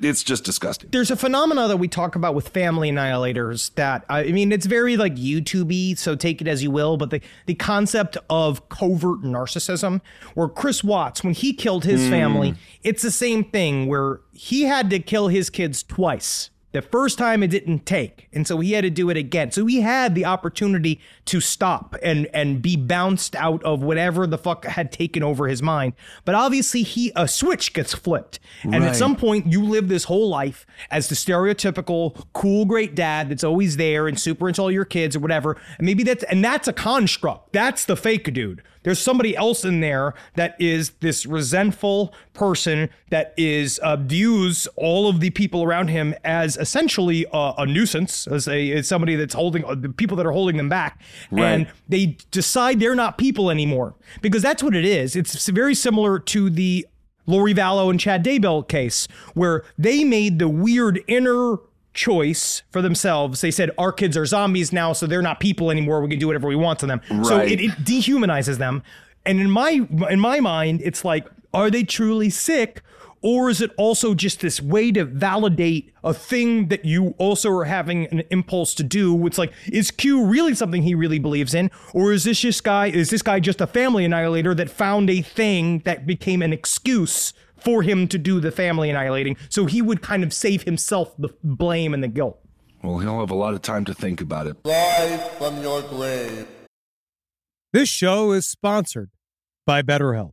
it's just disgusting. there's a phenomena that we talk about with family annihilators that I mean it's very like YouTubey, so take it as you will, but the the concept of covert narcissism, where Chris Watts, when he killed his hmm. family, it's the same thing where he had to kill his kids twice. The first time it didn't take, and so he had to do it again. So he had the opportunity to stop and and be bounced out of whatever the fuck had taken over his mind. But obviously, he a switch gets flipped, and at some point you live this whole life as the stereotypical cool great dad that's always there and super into all your kids or whatever. And maybe that's and that's a construct. That's the fake dude. There's somebody else in there that is this resentful person that is uh, views all of the people around him as essentially a, a nuisance as a as somebody that's holding uh, the people that are holding them back and they decide they're not people anymore because that's what it is it's very similar to the Lori Vallow and Chad Daybell case, where they made the weird inner choice for themselves. They said, Our kids are zombies now, so they're not people anymore. We can do whatever we want to them. So it, it dehumanizes them. And in my in my mind, it's like, are they truly sick? Or is it also just this way to validate a thing that you also are having an impulse to do? It's like, is Q really something he really believes in? Or is this just guy, is this guy just a family annihilator that found a thing that became an excuse for him to do the family annihilating? So he would kind of save himself the blame and the guilt. Well, he'll have a lot of time to think about it. Rise from your grave. This show is sponsored by BetterHelp.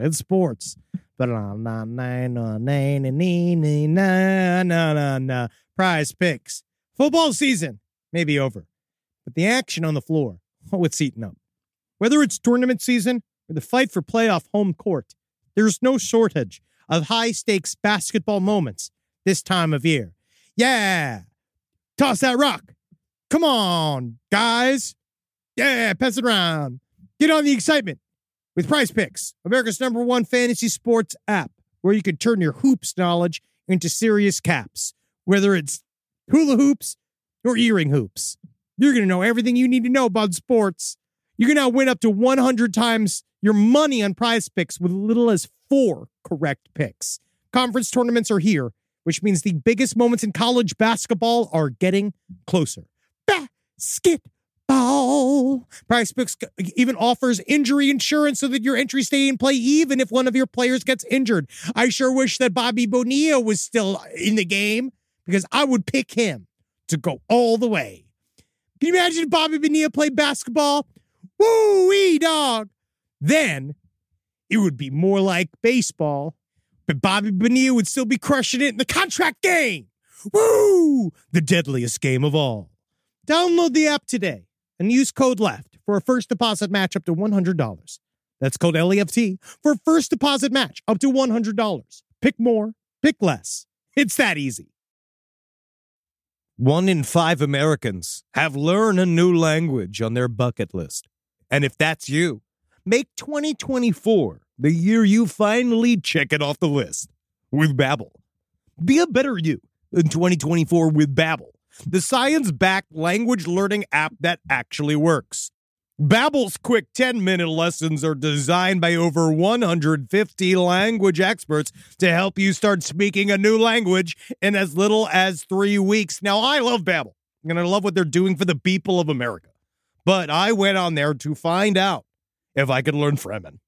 It's sports. Prize picks. Football season may be over, but the action on the floor, oh, it's eaten up. Whether it's tournament season or the fight for playoff home court, there's no shortage of high stakes basketball moments this time of year. Yeah! Toss that rock! Come on, guys! Yeah, pass it around. Get on the excitement with Prize Picks, America's number one fantasy sports app, where you can turn your hoops knowledge into serious caps, whether it's hula hoops or earring hoops. You're going to know everything you need to know about sports. You can now win up to 100 times your money on prize picks with little as four correct picks. Conference tournaments are here, which means the biggest moments in college basketball are getting closer. Basketball. Prize Picks even offers injury insurance so that your entries stay in play even if one of your players gets injured. I sure wish that Bobby Bonilla was still uh, in the game because I would pick him to go all the way. Can you imagine if Bobby Bonilla played basketball? Woo wee dog. Then it would be more like baseball, but Bobby Bonilla would still be crushing it in the contract game. Woo! The deadliest game of all. Download the app today and use code LEFT for a first deposit match up to $100. That's code LEFT for a first deposit match up to $100. Pick more, pick less. It's that easy. One in five Americans have learned a new language on their bucket list. And if that's you, make 2024 the year you finally check it off the list with Babbel. Be a better you in 2024 with Babbel, the science-backed language learning app that actually works. Babbel's quick 10-minute lessons are designed by over 150 language experts to help you start speaking a new language in as little as 3 weeks. Now, I love Babbel, and I love what they're doing for the people of America. But I went on there to find out if I could learn Fremen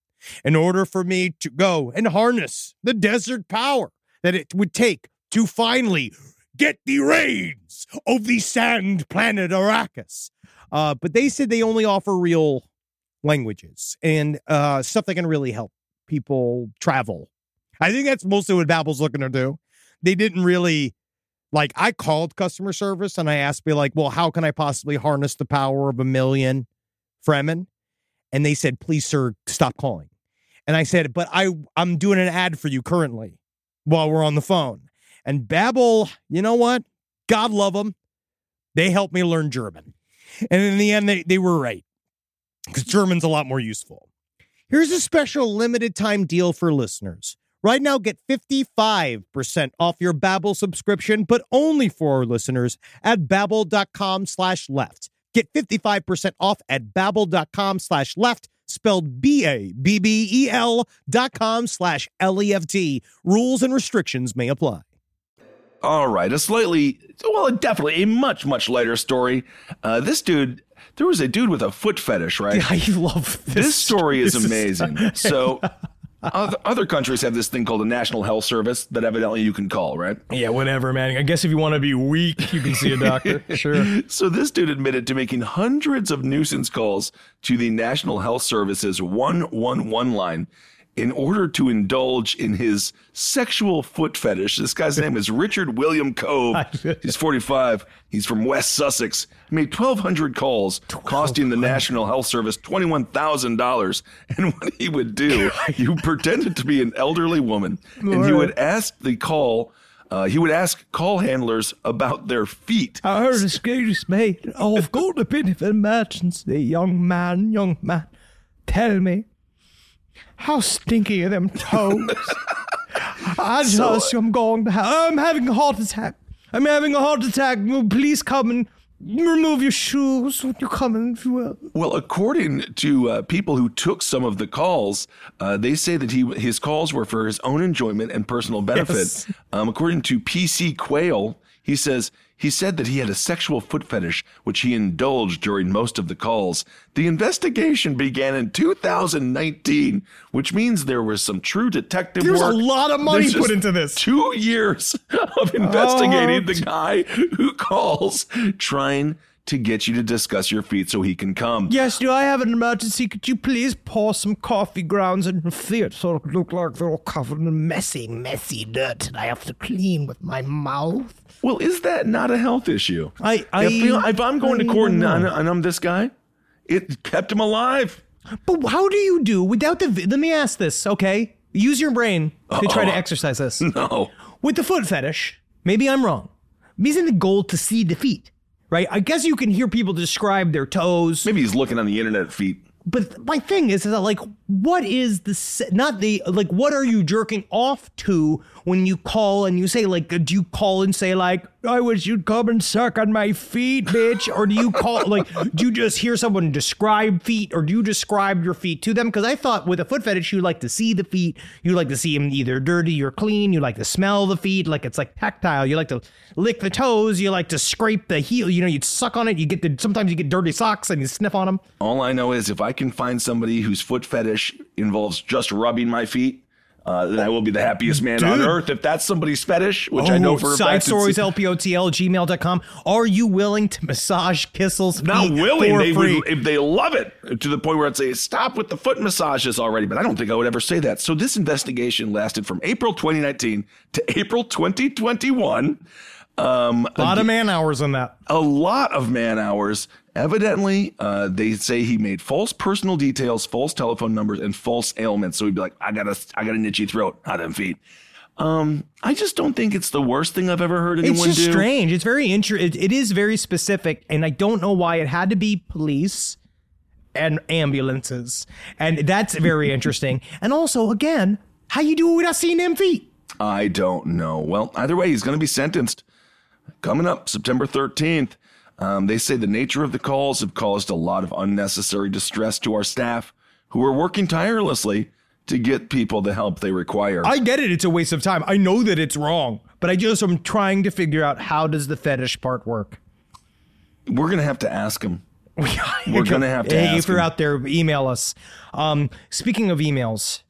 in order for me to go and harness the desert power that it would take to finally get the reins of the sand planet Arrakis. Uh, but they said they only offer real languages and uh, stuff that can really help people travel. I think that's mostly what Babbel's looking to do. They didn't really like. I called customer service and I asked, me like, well, how can I possibly harness the power of a million Fremen? And they said, please, sir, stop calling. And I said, but I I'm doing an ad for you currently while we're on the phone. And Babbel, you know what? God love them. They helped me learn German. And in the end, they, they were right because German's a lot more useful. Here's a special limited time deal for listeners. Right now, get 55% off your Babbel subscription, but only for our listeners at babbel.com slash left. Get 55% off at babbel.com slash left, spelled B-A-B-B-E-L dot com slash L-E-F-T. Rules and restrictions may apply. All right, a slightly, well, definitely a much, much lighter story. Uh, this dude, there was a dude with a foot fetish, right? I love this. This story is This is- amazing. so, other, other countries have this thing called a National Health Service that evidently you can call, right? Yeah, whatever, man. I guess if you want to be weak, you can see a doctor. sure. So this dude admitted to making hundreds of nuisance calls to the National Health Service's 111 line in order to indulge in his sexual foot fetish. This guy's name is Richard William Cove. He's 45. He's from West Sussex. He made 1,200 calls, costing the National Health Service $21,000. And what he would do, he pretended to be an elderly woman, and he would ask the call. Uh, he would ask call handlers about their feet. I heard excuse me. I've got a bit of emergency, young man, young man. Tell me, how stinky are them toes? I just, I'm going to have, I'm having a heart attack. I'm having a heart attack. Please come and remove your shoes when you come in, if you will. Well, according to uh, people who took some of the calls, uh, they say that he his calls were for his own enjoyment and personal benefit. Yes. Um, according to PC Quayle, he says he said that he had a sexual foot fetish, which he indulged during most of the calls. The investigation began in 2019, which means there was some true detective There's a work. lot of money There's put into this. Two years of investigating Oh, the guy who calls trying to get you to discuss your feet so he can come. Yes, do I have an emergency? Could you please pour some coffee grounds in your feet so it look like they're all covered in messy, messy dirt that I have to clean with my mouth? Well, is that not a health issue? I, I, if, I'm going to I court and, and I'm this guy, it kept him alive. But how do you do without the? Let me ask this, okay? Use your brain to try to exercise this. No. With the foot fetish, maybe I'm wrong. Isn't the goal to see the feet, right? I guess you can hear people describe their toes. Maybe he's looking on the internet feet. But my thing is, is that like, what is the not the like? What are you jerking off to when you call and you say like? Do you call and say like, "I wish you'd come and suck on my feet, bitch," or do you call like? Do you just hear someone describe feet, or do you describe your feet to them? Because I thought with a foot fetish, you like to see the feet. You like to see them either dirty or clean. You like to smell the feet, like it's like tactile. You like to lick the toes. You like to scrape the heel. You know, you suck on it. You get the sometimes you get dirty socks and you sniff on them. All I know is if I can find somebody whose foot fetish involves just rubbing my feet, uh, then I will be the happiest man on earth. If that's somebody's fetish, which I know for a Oh, side fact, stories lpotl gmail.com are you willing to massage Kissel's not feet willing. for They free? would, if they love it to the point where I'd say, "Stop with the foot massages already." But I don't think I would ever say that. So this investigation lasted from April 2019 to April 2021. Um, a lot of man hours on that a lot of man hours. Evidently, uh, they say he made false personal details, false telephone numbers, and false ailments. So he'd be like, "I got a, I got a itchy throat, not them feet." Um, I just don't think it's the worst thing I've ever heard anyone do. it's just do. strange it's very inter- it, it is very specific and i don't know why it had to be police and ambulances and that's very interesting and also again how you do it without seeing them feet I don't know. Well, either way, he's going to be sentenced coming up September 13th. Um, they say the nature of the calls have caused a lot of unnecessary distress to our staff who are working tirelessly to get people the help they require. i get it it's a waste of time i know that it's wrong but i just am trying to figure out how does the fetish part work We're going to have to ask him. We're going to have to Hey, if you're him. out there, email us. Um, speaking of emails,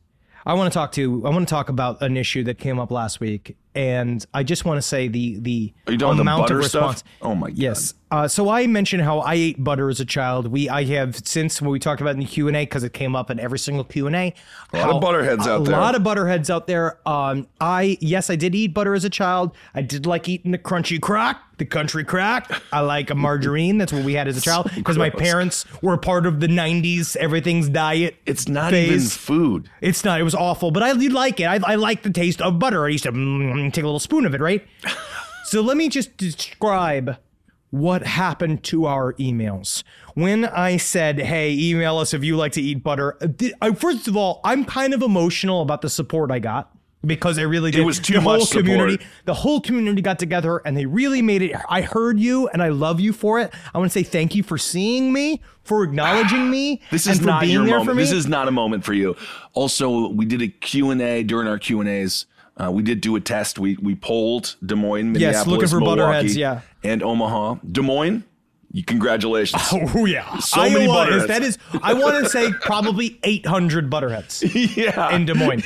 I want to talk to. I want to talk about an issue that came up last week, and I just want to say the the Are you doing the amount butter of stuff? response. Oh my God. Yes. Uh, so I mentioned how I ate butter as a child. We I have since when we talked about it in the Q and A because it came up in every single Q and A. A lot of butterheads out there. A lot of butterheads out there. Um, I yes, I did eat butter as a child. I did like eating the crunchy crack, the country crack. I like a margarine. That's what we had as a child because my parents were part of the '90s everything's diet. It's not even food. It's not. It was awful, but I did like it. I, I like the taste of butter. I used to mm, take a little spoon of it, right? so let me just describe what happened to our emails. When I said, hey, email us if you like to eat butter, I, first of all, I'm kind of emotional about the support I got. Because I really did. It was too the whole much support. community, the whole community got together and they really made it. I heard you and I love you for it. I want to say thank you for seeing me, for acknowledging me, This and is for not being your there moment. for me. This is not a moment for you. Also, we did a Q&A during our Q&As. Uh, we did do a test. We we polled Des Moines, Minneapolis, Yes, looking for Milwaukee, butterheads, yeah. and Omaha. Des Moines, congratulations. Oh yeah, So many butterheads. is- That is, I want to say probably 800 butterheads yeah. in Des Moines.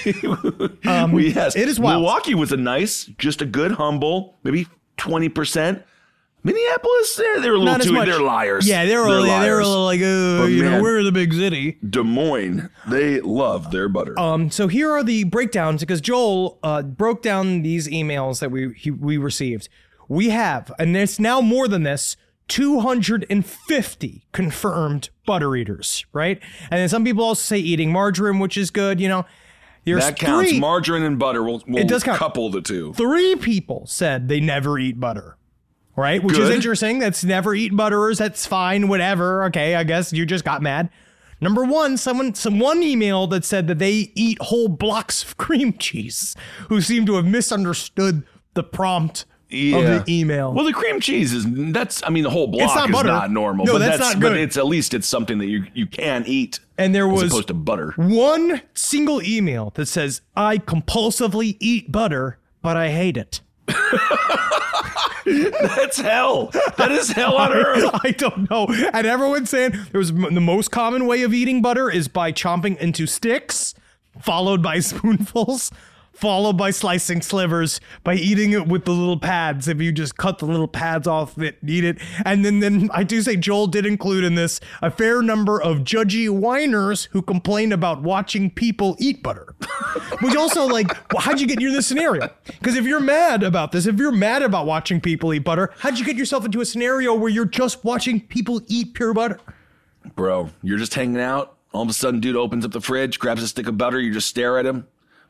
Um, yes. it is wild. Milwaukee was a nice, just a good humble, maybe 20%. Minneapolis, eh, they were a little Not as too, much. they're liars. Yeah, they're, they're a, yeah, they're a little like, uh, But you know, man- we're the big city. Des Moines, they love their butter. Um, so here are the breakdowns because Joel uh, broke down these emails that we he, we received. We have, and it's now more than this, 250 confirmed butter eaters, right? And then some people also say eating margarine, which is good. You know, there's that counts. three- Margarine and butter will, will It does count. couple the two. three people said they never eat butter. Right? Which is interesting. That's never eat butterers. That's fine. Whatever. Okay. I guess you just got mad. Number one, someone, some one email that said that they eat whole blocks of cream cheese, who seem to have misunderstood the prompt of the email. Well, the cream cheese is that's. I mean, the whole block not is butter. not normal. No, but that's not But good. it's at least it's something that you you can eat. And there as was- opposed to butter. one single email that says, I compulsively eat butter, but I hate it. That's hell. That is hell on earth. I don't know. And everyone's saying there was the most common way of eating butter is by chomping into sticks, followed by spoonfuls, followed by slicing slivers by eating it with the little pads. If you just cut the little pads off it, eat it. And then, then I do say Joel did include in this a fair number of judgy whiners who complain about watching people eat butter. Which also, like, well, how'd you get into this scenario? Because if you're mad about this, if you're mad about watching people eat butter, how'd you get yourself into a scenario where you're just watching people eat pure butter? Bro, you're just hanging out. All of a sudden, dude opens up the fridge, grabs a stick of butter. You just stare at him.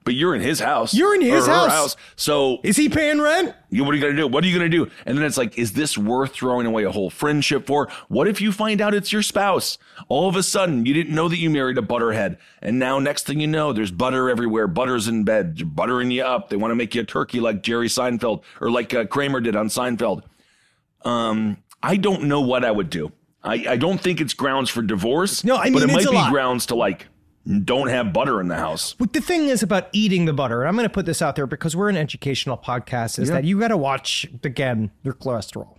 But you're in his house. You're in his her house. So Is he paying rent? You, what are you going to do? What are you going to do? And then it's like, is this worth throwing away a whole friendship for? What if you find out it's your spouse? All of a sudden, you didn't know that you married a butterhead. And now, next thing you know, there's butter everywhere. Butter's in bed, buttering you up. They want to make you a turkey like Jerry Seinfeld or like uh, Kramer did on Seinfeld. Um, I don't know what I would do. I, I don't think it's grounds for divorce. No, I mean, but it might be lot. grounds to like, don't have butter in the house. But the thing is about eating the butter, and I'm going to put this out there because we're an educational podcast, is Yeah. that you got to watch, again, your cholesterol.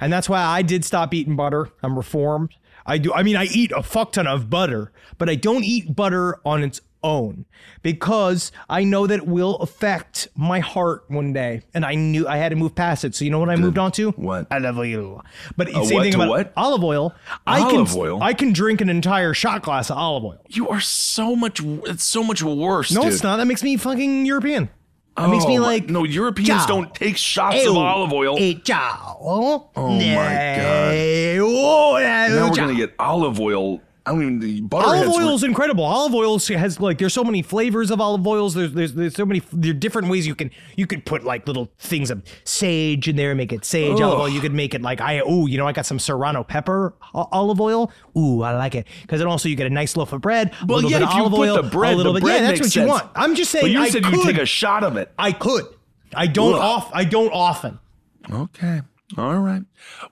And that's why I did stop eating butter. I'm reformed. I do. I mean, I eat a fuck ton of butter, but I don't eat butter on its own because I know that it will affect my heart one day. And I knew I had to move past it. So you know what I moved on to? What? Olive oil. But A same what thing about what? olive oil. I Olive can, oil? I can drink an entire shot glass of olive oil. You are so much, it's so much worse. No, dude. it's not. That makes me fucking European. That makes me Oh, like no. Europeans Ciao. don't take shots Ew. of olive oil. Hey, ciao. Oh my God. Oh, now we're gonna get olive oil. I don't even the butterheads. Olive oil is incredible. Olive oil has like there's so many flavors of olive oils. There's there's, there's so many there are different ways you can you could put like little things of sage in there and make it sage olive oil. You could make it like I oh you know I got some serrano pepper olive oil. Ooh I like it because then also you get a nice loaf of bread. Well, yeah, if you put oil, the bread, a little the bit. bread yeah, that's makes what you sense. want. I'm just saying. But you I said could, you take a shot of it. I could. I don't Ugh. off. I don't often. Okay. All right.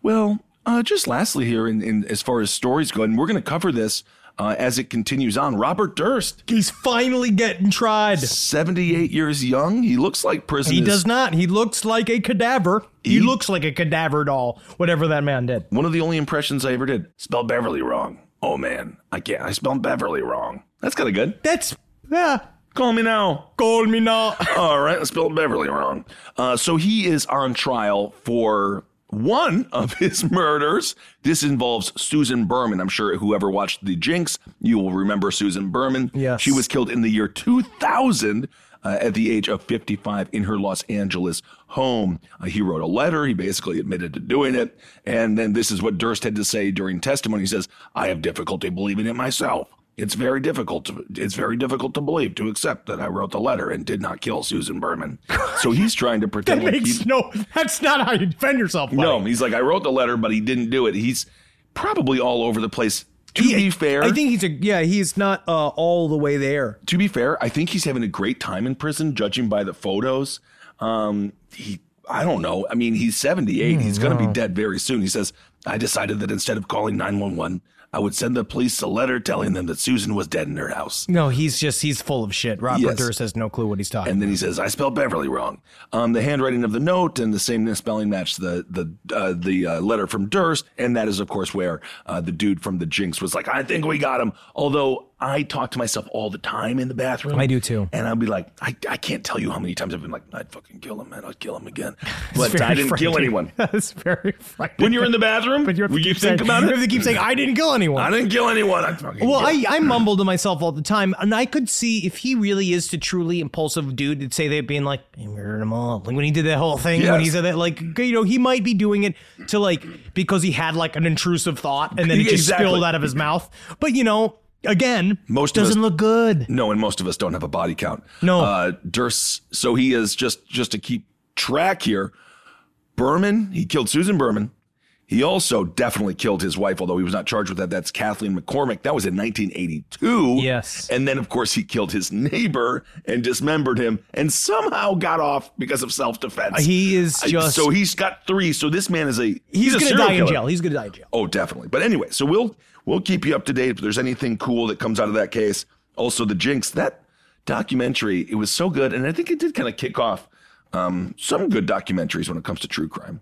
Well, uh, just lastly here, in, in as far as stories go, and we're going to cover this uh, as it continues on. Robert Durst, He's finally getting tried. 78 years young. He looks like prison. He is does not. He looks like a cadaver. He, He- looks like a cadaver doll, whatever that man did. One of the only impressions I ever did. Spelled Beverly wrong. Oh man, I can't. I spelled Beverly wrong. That's kind of good. That's, yeah, Call me now. call me now. All right, I spelled Beverly wrong. Uh, so he is on trial for one of his murders. This involves Susan Berman. I'm sure whoever watched The Jinx, you will remember Susan Berman. Yes. She was killed in the year 2000 uh, at the age of 55 in her Los Angeles home. Uh, he wrote a letter. He basically admitted to doing it. And then this is what Durst had to say during testimony. He says, I have difficulty believing it myself. It's very difficult to it's very difficult to believe to accept that I wrote the letter and did not kill Susan Berman. So he's trying to That pretend like makes he, no, that's not how you defend yourself. buddy. no. He's like I wrote the letter, but he didn't do it. He's probably all over the place. To He- be fair, I think he's a, yeah, he's not uh, all the way there. to be fair, I think he's having a great time in prison, judging by the photos. Um, he, I don't know. I mean, he's 78. he's going to be dead very soon. He says, I decided that instead of calling 911, I would send the police a letter telling them that Susan was dead in her house. No, he's just, he's full of shit. Robert Yes. Durst has no clue what he's talking And then he says, "I spelled Beverly wrong." Um, the handwriting of the note and the same spelling matched the the uh, the uh, letter from Durst, and that is of course where uh, the dude from the Jinx was like, "I think we got him." Although I talk to myself all the time in the bathroom. I do too. and I'll be like, I, I can't tell you how many times I've been like, "I'd fucking kill him, man. I'd kill him again," but I didn't kill anyone. That's very frightening. When you're in the bathroom, but you have to will you think saying, about you it? have to keep saying, I didn't kill anyone. I didn't kill anyone. I fucking Well, I, I mumble to myself all the time, and I could see if he really is to truly impulsive dude, it'd say they'd being like, I murdered them all. Like when he did that whole thing, when he said that, like, you know, he might be doing it to like, because he had like an intrusive thought and then it just Exactly. spilled out of his mouth. But, you know, again, Most doesn't us- look good. No, and most of us don't have a body count. No. Uh, Durst, so he is just just to keep track here. Berman, he killed Susan Berman. He also definitely killed his wife, although he was not charged with that. That's Kathleen McCormick. That was in 1982. Yes. And then, of course, he killed his neighbor and dismembered him and somehow got off because of self defense. He is just- So he's got three. So this man is a. He's, a going to die in jail. He's going to die in jail. Oh, definitely. But anyway, so we'll we'll keep you up to date if there's anything cool that comes out of that case. Also, the Jinx that documentary it was so good, and I think it did kind of kick off um, some good documentaries when it comes to true crime.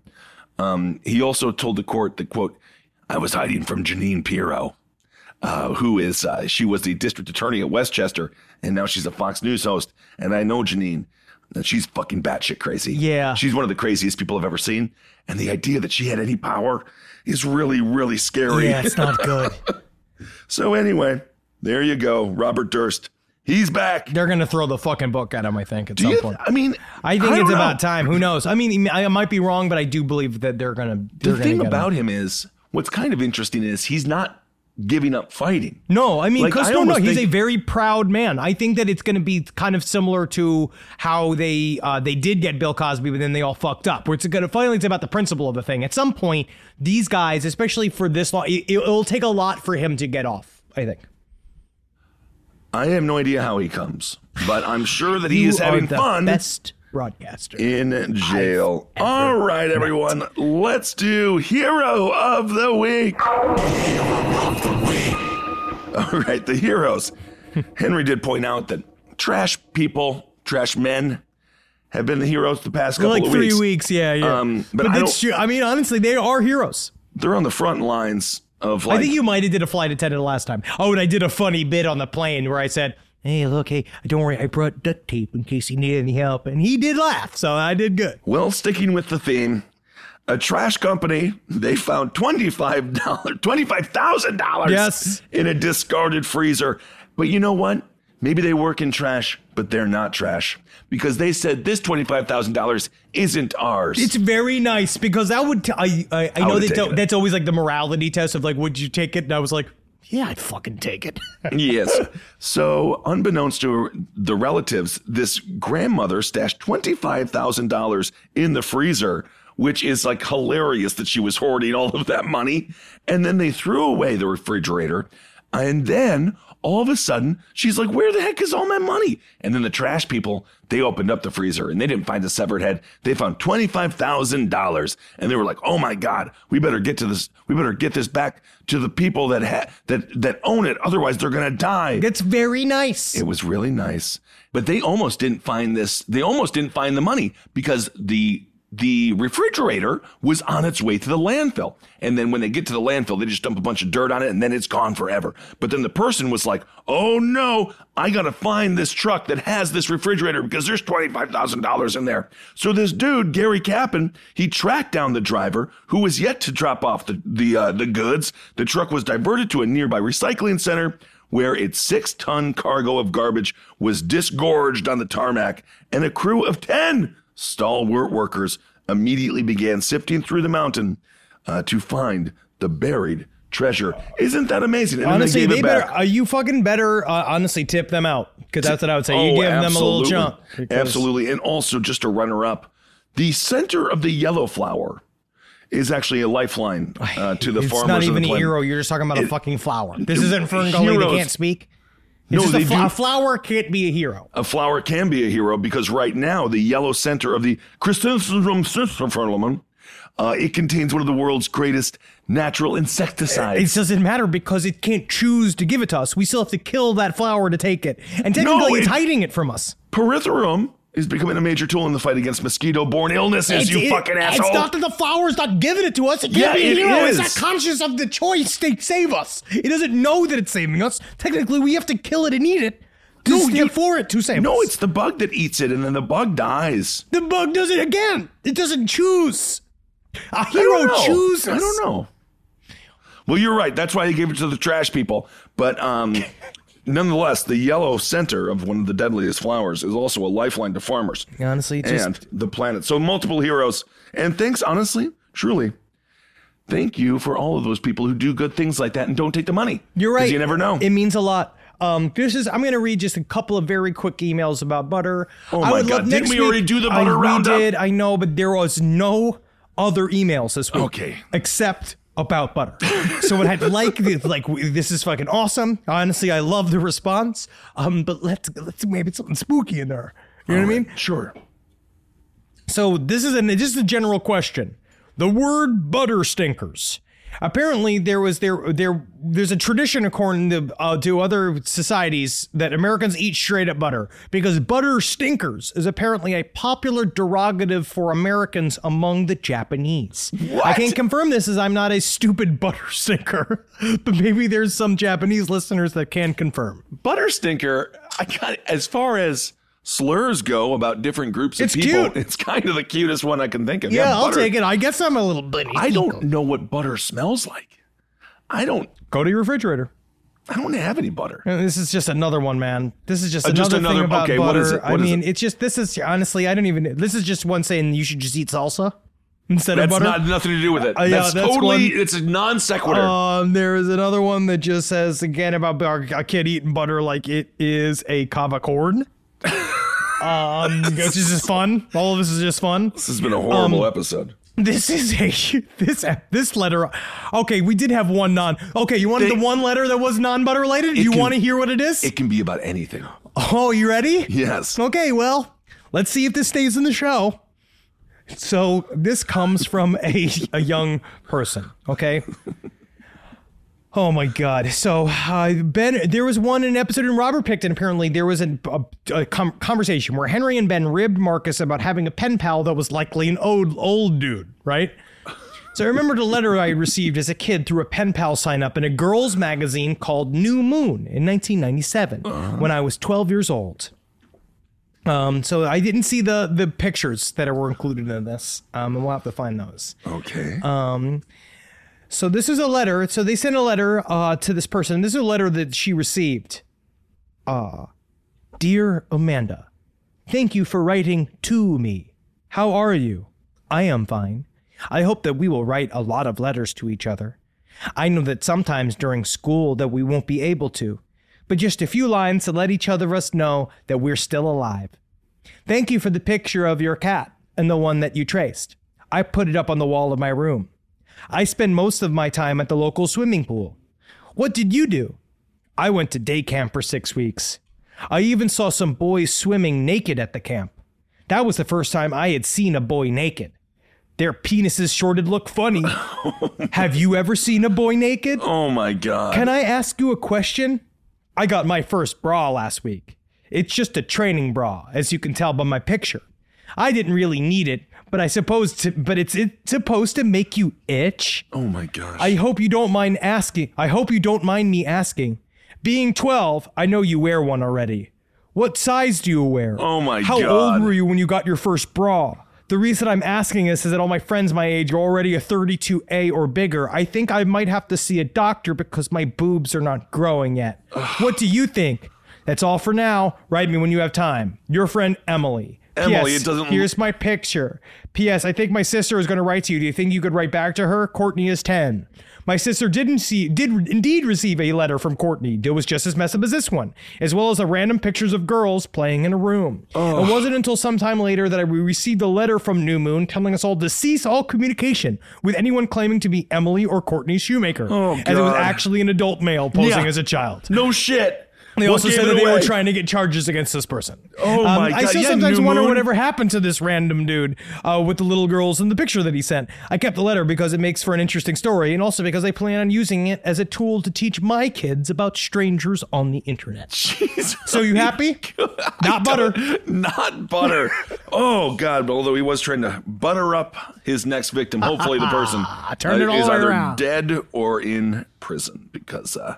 Um, he also told the court that quote, "I was hiding from Jeanine Pirro." uh, who is uh, she was the district attorney at Westchester, and now she's a Fox News host. And I know Jeanine, that she's fucking batshit crazy. Yeah. she's one of the craziest people I've ever seen. And the idea that she had any power is really, really scary. Yeah, it's not good. so anyway, there you go, Robert Durst. He's back. They're gonna throw the fucking book at him. I think at Do some you- point. I mean, I think I it's don't about time. Who knows? I mean, I might be wrong, but I do believe that they're gonna. The gonna thing about him. him is, what's kind of interesting is he's not giving up fighting. No, I mean, Like, I no, no, he's a very proud man. I think that it's going to be kind of similar to how they uh, they did get Bill Cosby, but then they all fucked up. Where it's going to finally it's about the principle of the thing. At some point, these guys, especially for this long, it, it'll take a lot for him to get off. I think. I have no idea how he comes, but I'm sure that he is having fun Best broadcaster. in jail. All right, everyone, let's do Hero of the Week. All right, the heroes. Henry did point out that trash people, trash men, have been the heroes the past couple like of three weeks. weeks. yeah, yeah. Um, but I that's true. I mean, honestly, they are heroes. They're on the front lines of like. I think you might have did a flight attendant last time. Oh, and I did a funny bit on the plane where I said, "Hey, look, hey, don't worry, I brought duct tape in case you need any help," and he did laugh, so I did good. Well, sticking with the theme, a trash company they found twenty five dollars, twenty five thousand dollars, Yes. in a discarded freezer. But you know what? Maybe they work in trash, but they're not trash because they said this twenty five thousand dollars isn't ours. It's very nice because that would. T- I I, I know that that's always like the morality test of like, would you take it? And I was like, yeah, I'd fucking take it. yes. So, unbeknownst to the relatives, this grandmother stashed $25,000 in the freezer, which is like hilarious that she was hoarding all of that money. And then they threw away the refrigerator. And then all of a sudden, she's like, Where the heck is all my money? And then the trash people, they opened up the freezer and they didn't find a severed head. They found $25,000. And they were like, Oh my God, we better get to this. We better get this back to the people that ha- that that own it. Otherwise, they're going to die. That's very nice. It was really nice. But they almost didn't find this. They almost didn't find the money because the the refrigerator was on its way to the landfill. And then when they get to the landfill, they just dump a bunch of dirt on it and then it's gone forever. But then the person was like, "Oh no, I got to find this truck that has this refrigerator because there's $25,000 in there." So this dude, Gary Kappen, he tracked down the driver who was yet to drop off the the uh, the goods. The truck was diverted to a nearby recycling center where its six ton cargo of garbage was disgorged on the tarmac, and a crew of 10 stalwart workers immediately began sifting through the mountain uh, to find the buried treasure. Isn't that amazing? And honestly, gave they, better. Are you fucking better? Uh, honestly, tip them out because that's what I would say. You Oh, give them a little chunk. because- Absolutely. And also, just a runner up, the center of the yellow flower is actually a lifeline uh, to the it's farmers. not even a hero. You're just talking about a fucking flower. This isn't FernGully. They can't speak. No, It's just they a, fl- a flower can't be a hero. a flower can be a hero because right now the yellow center of the Chrysanthemum uh, it contains one of the world's greatest natural insecticides. It doesn't matter because it can't choose to give it to us. We still have to kill that flower to take it. And technically, No, it's hiding it from us. Pyrethrum is becoming a major tool in the fight against mosquito-borne illnesses. you it- fucking asshole! It's not that the flower's not giving it to us. It can't Yeah, be a it hero. is. It's not conscious of the choice to save us. It doesn't know that it's saving us. Technically, we have to kill it and eat it to No, stand you- for it to save no, us. it's the bug that eats it, and then the bug dies. the bug does it again. It doesn't choose. A hero don't chooses. I don't know. Well, you're right. That's why they gave it to the trash people. But um, nonetheless, the yellow center of one of the deadliest flowers is also a lifeline to farmers Honestly, just and the planet. So multiple heroes. And thanks, honestly, truly, thank you for all of those people who do good things like that and don't take the money. You're right. You never know. It means a lot. Um, this is. I'm going to read just a couple of very quick emails about butter. Oh I my would God, love- didn't we already week- do the I, butter we roundup? did. I know, but there was no other emails this week. Okay. Except about butter. so what I'd like, like, this is fucking awesome. Honestly, I love the response. Um, but let's let's maybe something spooky in there. You know what I mean? Sure. So this is an just a general question. The word butter stinkers Apparently, there was there there there's a tradition according to uh, to other societies that Americans eat straight up butter because butter stinkers is apparently a popular derogative for Americans among the Japanese. I can't confirm this as I'm not a stupid butter stinker, but maybe there's some Japanese listeners that can confirm. Butter stinker. I got as far as slurs go about different groups of It's people. cute. It's kind of the cutest one I can think of. Yeah, I'll butter. take it. I guess I'm a little bunny. I don't know what butter smells like. I don't. Go to your refrigerator. I don't have any butter. This is just another one, man. This is just Uh, another, just another- thing about okay, butter. is it? I What is mean, it? it's just this is honestly, I don't even. This is just one saying you should just eat salsa instead That's of butter. That's not nothing to do with it. Uh, yeah, that's, that's totally. one- It's a non sequitur. Um, there is another one that just says again about bar- a kid eating butter like it is a kava corn. um, this is just fun. All of this is just fun. this has been a horrible um, episode. This is a this this letter. Okay, we did have one non. Okay, you wanted They- the one letter that was non butter related. You want to hear what it is? It can be about anything. oh, you ready? Yes. Okay, well, let's see if this stays in the show. So this comes from a, a young person, okay? Oh my God! So uh, Ben, there was one in an episode in Robert Pickton. Apparently, there was a, a, a com- conversation where Henry and Ben ribbed Marcus about having a pen pal that was likely an old old dude, right? So I remembered a letter I received as a kid through a pen pal sign up in a girls' magazine called New Moon in 1997 when I was 12 years old. Um, so I didn't see the the pictures that were included in this, um, and we'll have to find those. Okay. So this is a letter. So they sent a letter uh, to this person. This is a letter that she received. Uh, dear Amanda, thank you for writing to me. How are you? I am fine. I hope that we will write a lot of letters to each other. I know that sometimes during school that we won't be able to, but just a few lines to let each other us know that we're still alive. Thank you for the picture of your cat and the one that you traced. I put it up on the wall of my room. I spend most of my time at the local swimming pool. What did you do? I went to day camp for six weeks. I even saw some boys swimming naked at the camp. That was the first time I had seen a boy naked. Their penises sure did look funny. Have you ever seen a boy naked? oh my god. Can I ask you a question? I got my first bra last week. It's just a training bra, as you can tell by my picture. I didn't really need it, but I suppose to, but it's it's supposed to make you itch. oh my gosh. I hope you don't mind asking. I hope you don't mind me asking. Being 12, I know you wear one already. What size do you wear? Oh my How God. How old were you when you got your first bra? The reason I'm asking this is that all my friends my age are already a 32A or bigger. I think I might have to see a doctor because my boobs are not growing yet. what do you think? That's all for now. Write me when you have time. Your friend Emily. Emily, P.S. it doesn't- Here's my picture. P.S. I think my sister is going to write to you. Do you think you could write back to her? Courtney is 10. My sister didn't see did indeed receive a letter from Courtney. It was just as messed up as this one, as well as a random pictures of girls playing in a room. It wasn't until sometime later that I received a letter from New Moon telling us all to cease all communication with anyone claiming to be Emily or Courtney Shoemaker, Oh, God. as it was actually an adult male posing Yeah. as a child. no shit. They also said that they were trying to get charges against this person. Oh Um, my god! I still Yeah, sometimes wonder Moon. whatever happened to this random dude uh, with the little girls in the picture that he sent. I kept the letter because it makes for an interesting story, and also because I plan on using it as a tool to teach my kids about strangers on the internet. Jesus. So you happy? Not butter. Not butter. oh God! But although he was trying to butter up his next victim, hopefully the person Turn it uh, all is either around. dead or in prison because uh,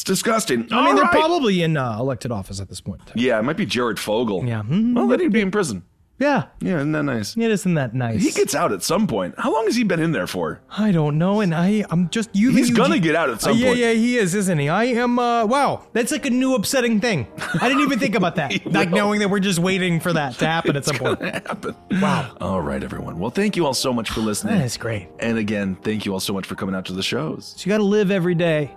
it's disgusting. I mean, they're right. probably in uh, elected office at this point. Yeah, it might be Jared Fogle. Yeah. Well, then he'd be in prison. Yeah. Yeah, isn't that nice? It isn't that nice. He gets out at some point. How long has he been in there for? I don't know, and I I'm just you. He's you- gonna get out at some Uh, yeah, point. yeah, he is, isn't he? I am. uh Wow, that's like a new upsetting thing. I didn't even think about that. like will. knowing that we're just waiting for that to happen at some point. happen. Wow. All right, everyone. Well, thank you all so much for listening. That is great. And again, thank you all so much for coming out to the shows. So you got to live every day,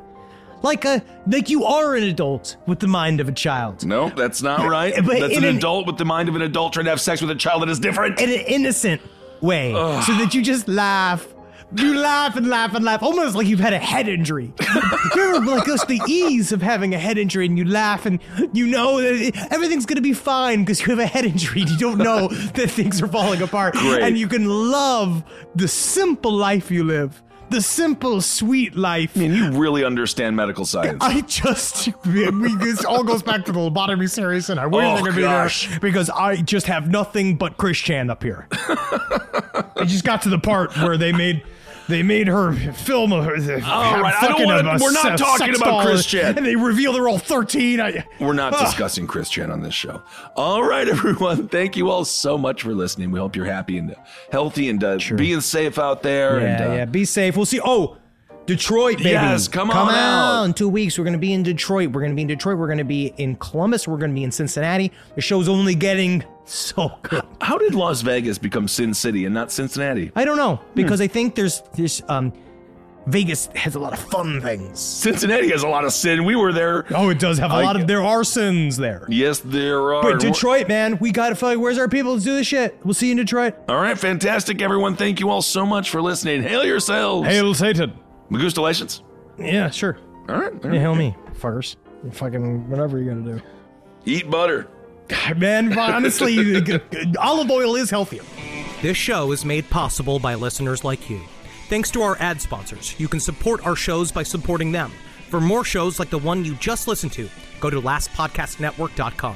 like a like you are an adult with the mind of a child, No, that's not right. But that's an an- adult with the mind of an adult trying to have sex with a child that is different. in an innocent way, so that you just laugh. You laugh and laugh and laugh, almost like you've had a head injury. You're like just the ease of having a head injury, and you laugh, and you know that everything's gonna be fine because you have a head injury. And you don't know that things are falling apart, Great. and you can love the simple life you live. The simple, sweet life. I mean, you really understand medical science. I just, this all goes back to the lobotomy series, and I wish Oh, I could be there because I just have nothing but Chris Chan up here. I just got to the part where they made. They made her film of her. All right, I don't wanna- we're not talking about Chris Chan. And they reveal they're all 13. I, We're not Ugh. discussing Chris Chan on this show. All right, everyone. Thank you all so much for listening. We hope you're happy and healthy and uh, being safe out there. Yeah, and, uh, yeah. Be safe. We'll see. Oh, Detroit, baby. Yes, come on out. In two weeks, we're going to be in Detroit. We're going to be in Detroit. We're going to be in Columbus. We're going to be in Cincinnati. The show's only getting so good. How did Las Vegas become Sin City and not Cincinnati? I don't know Hmm. because I think there's this. Um, Vegas has a lot of fun things. Cincinnati has a lot of sin. We were there. Oh, it does have a I- lot of. There are sins there. Yes, there are. But Detroit, man, we got to find. Where's our people? Let's do this shit. We'll see you in Detroit. All right, fantastic, everyone. Thank you all so much for listening. Hail yourselves. Hail Satan. Magustalations. Yeah, sure. All right. all Yeah, hail me, fuckers. Fucking whatever you got to do. Eat butter. Man, honestly, olive oil is healthier. This show is made possible by listeners like you. Thanks to our ad sponsors, you can support our shows by supporting them. For more shows like the one you just listened to, go to lastpodcastnetwork.com.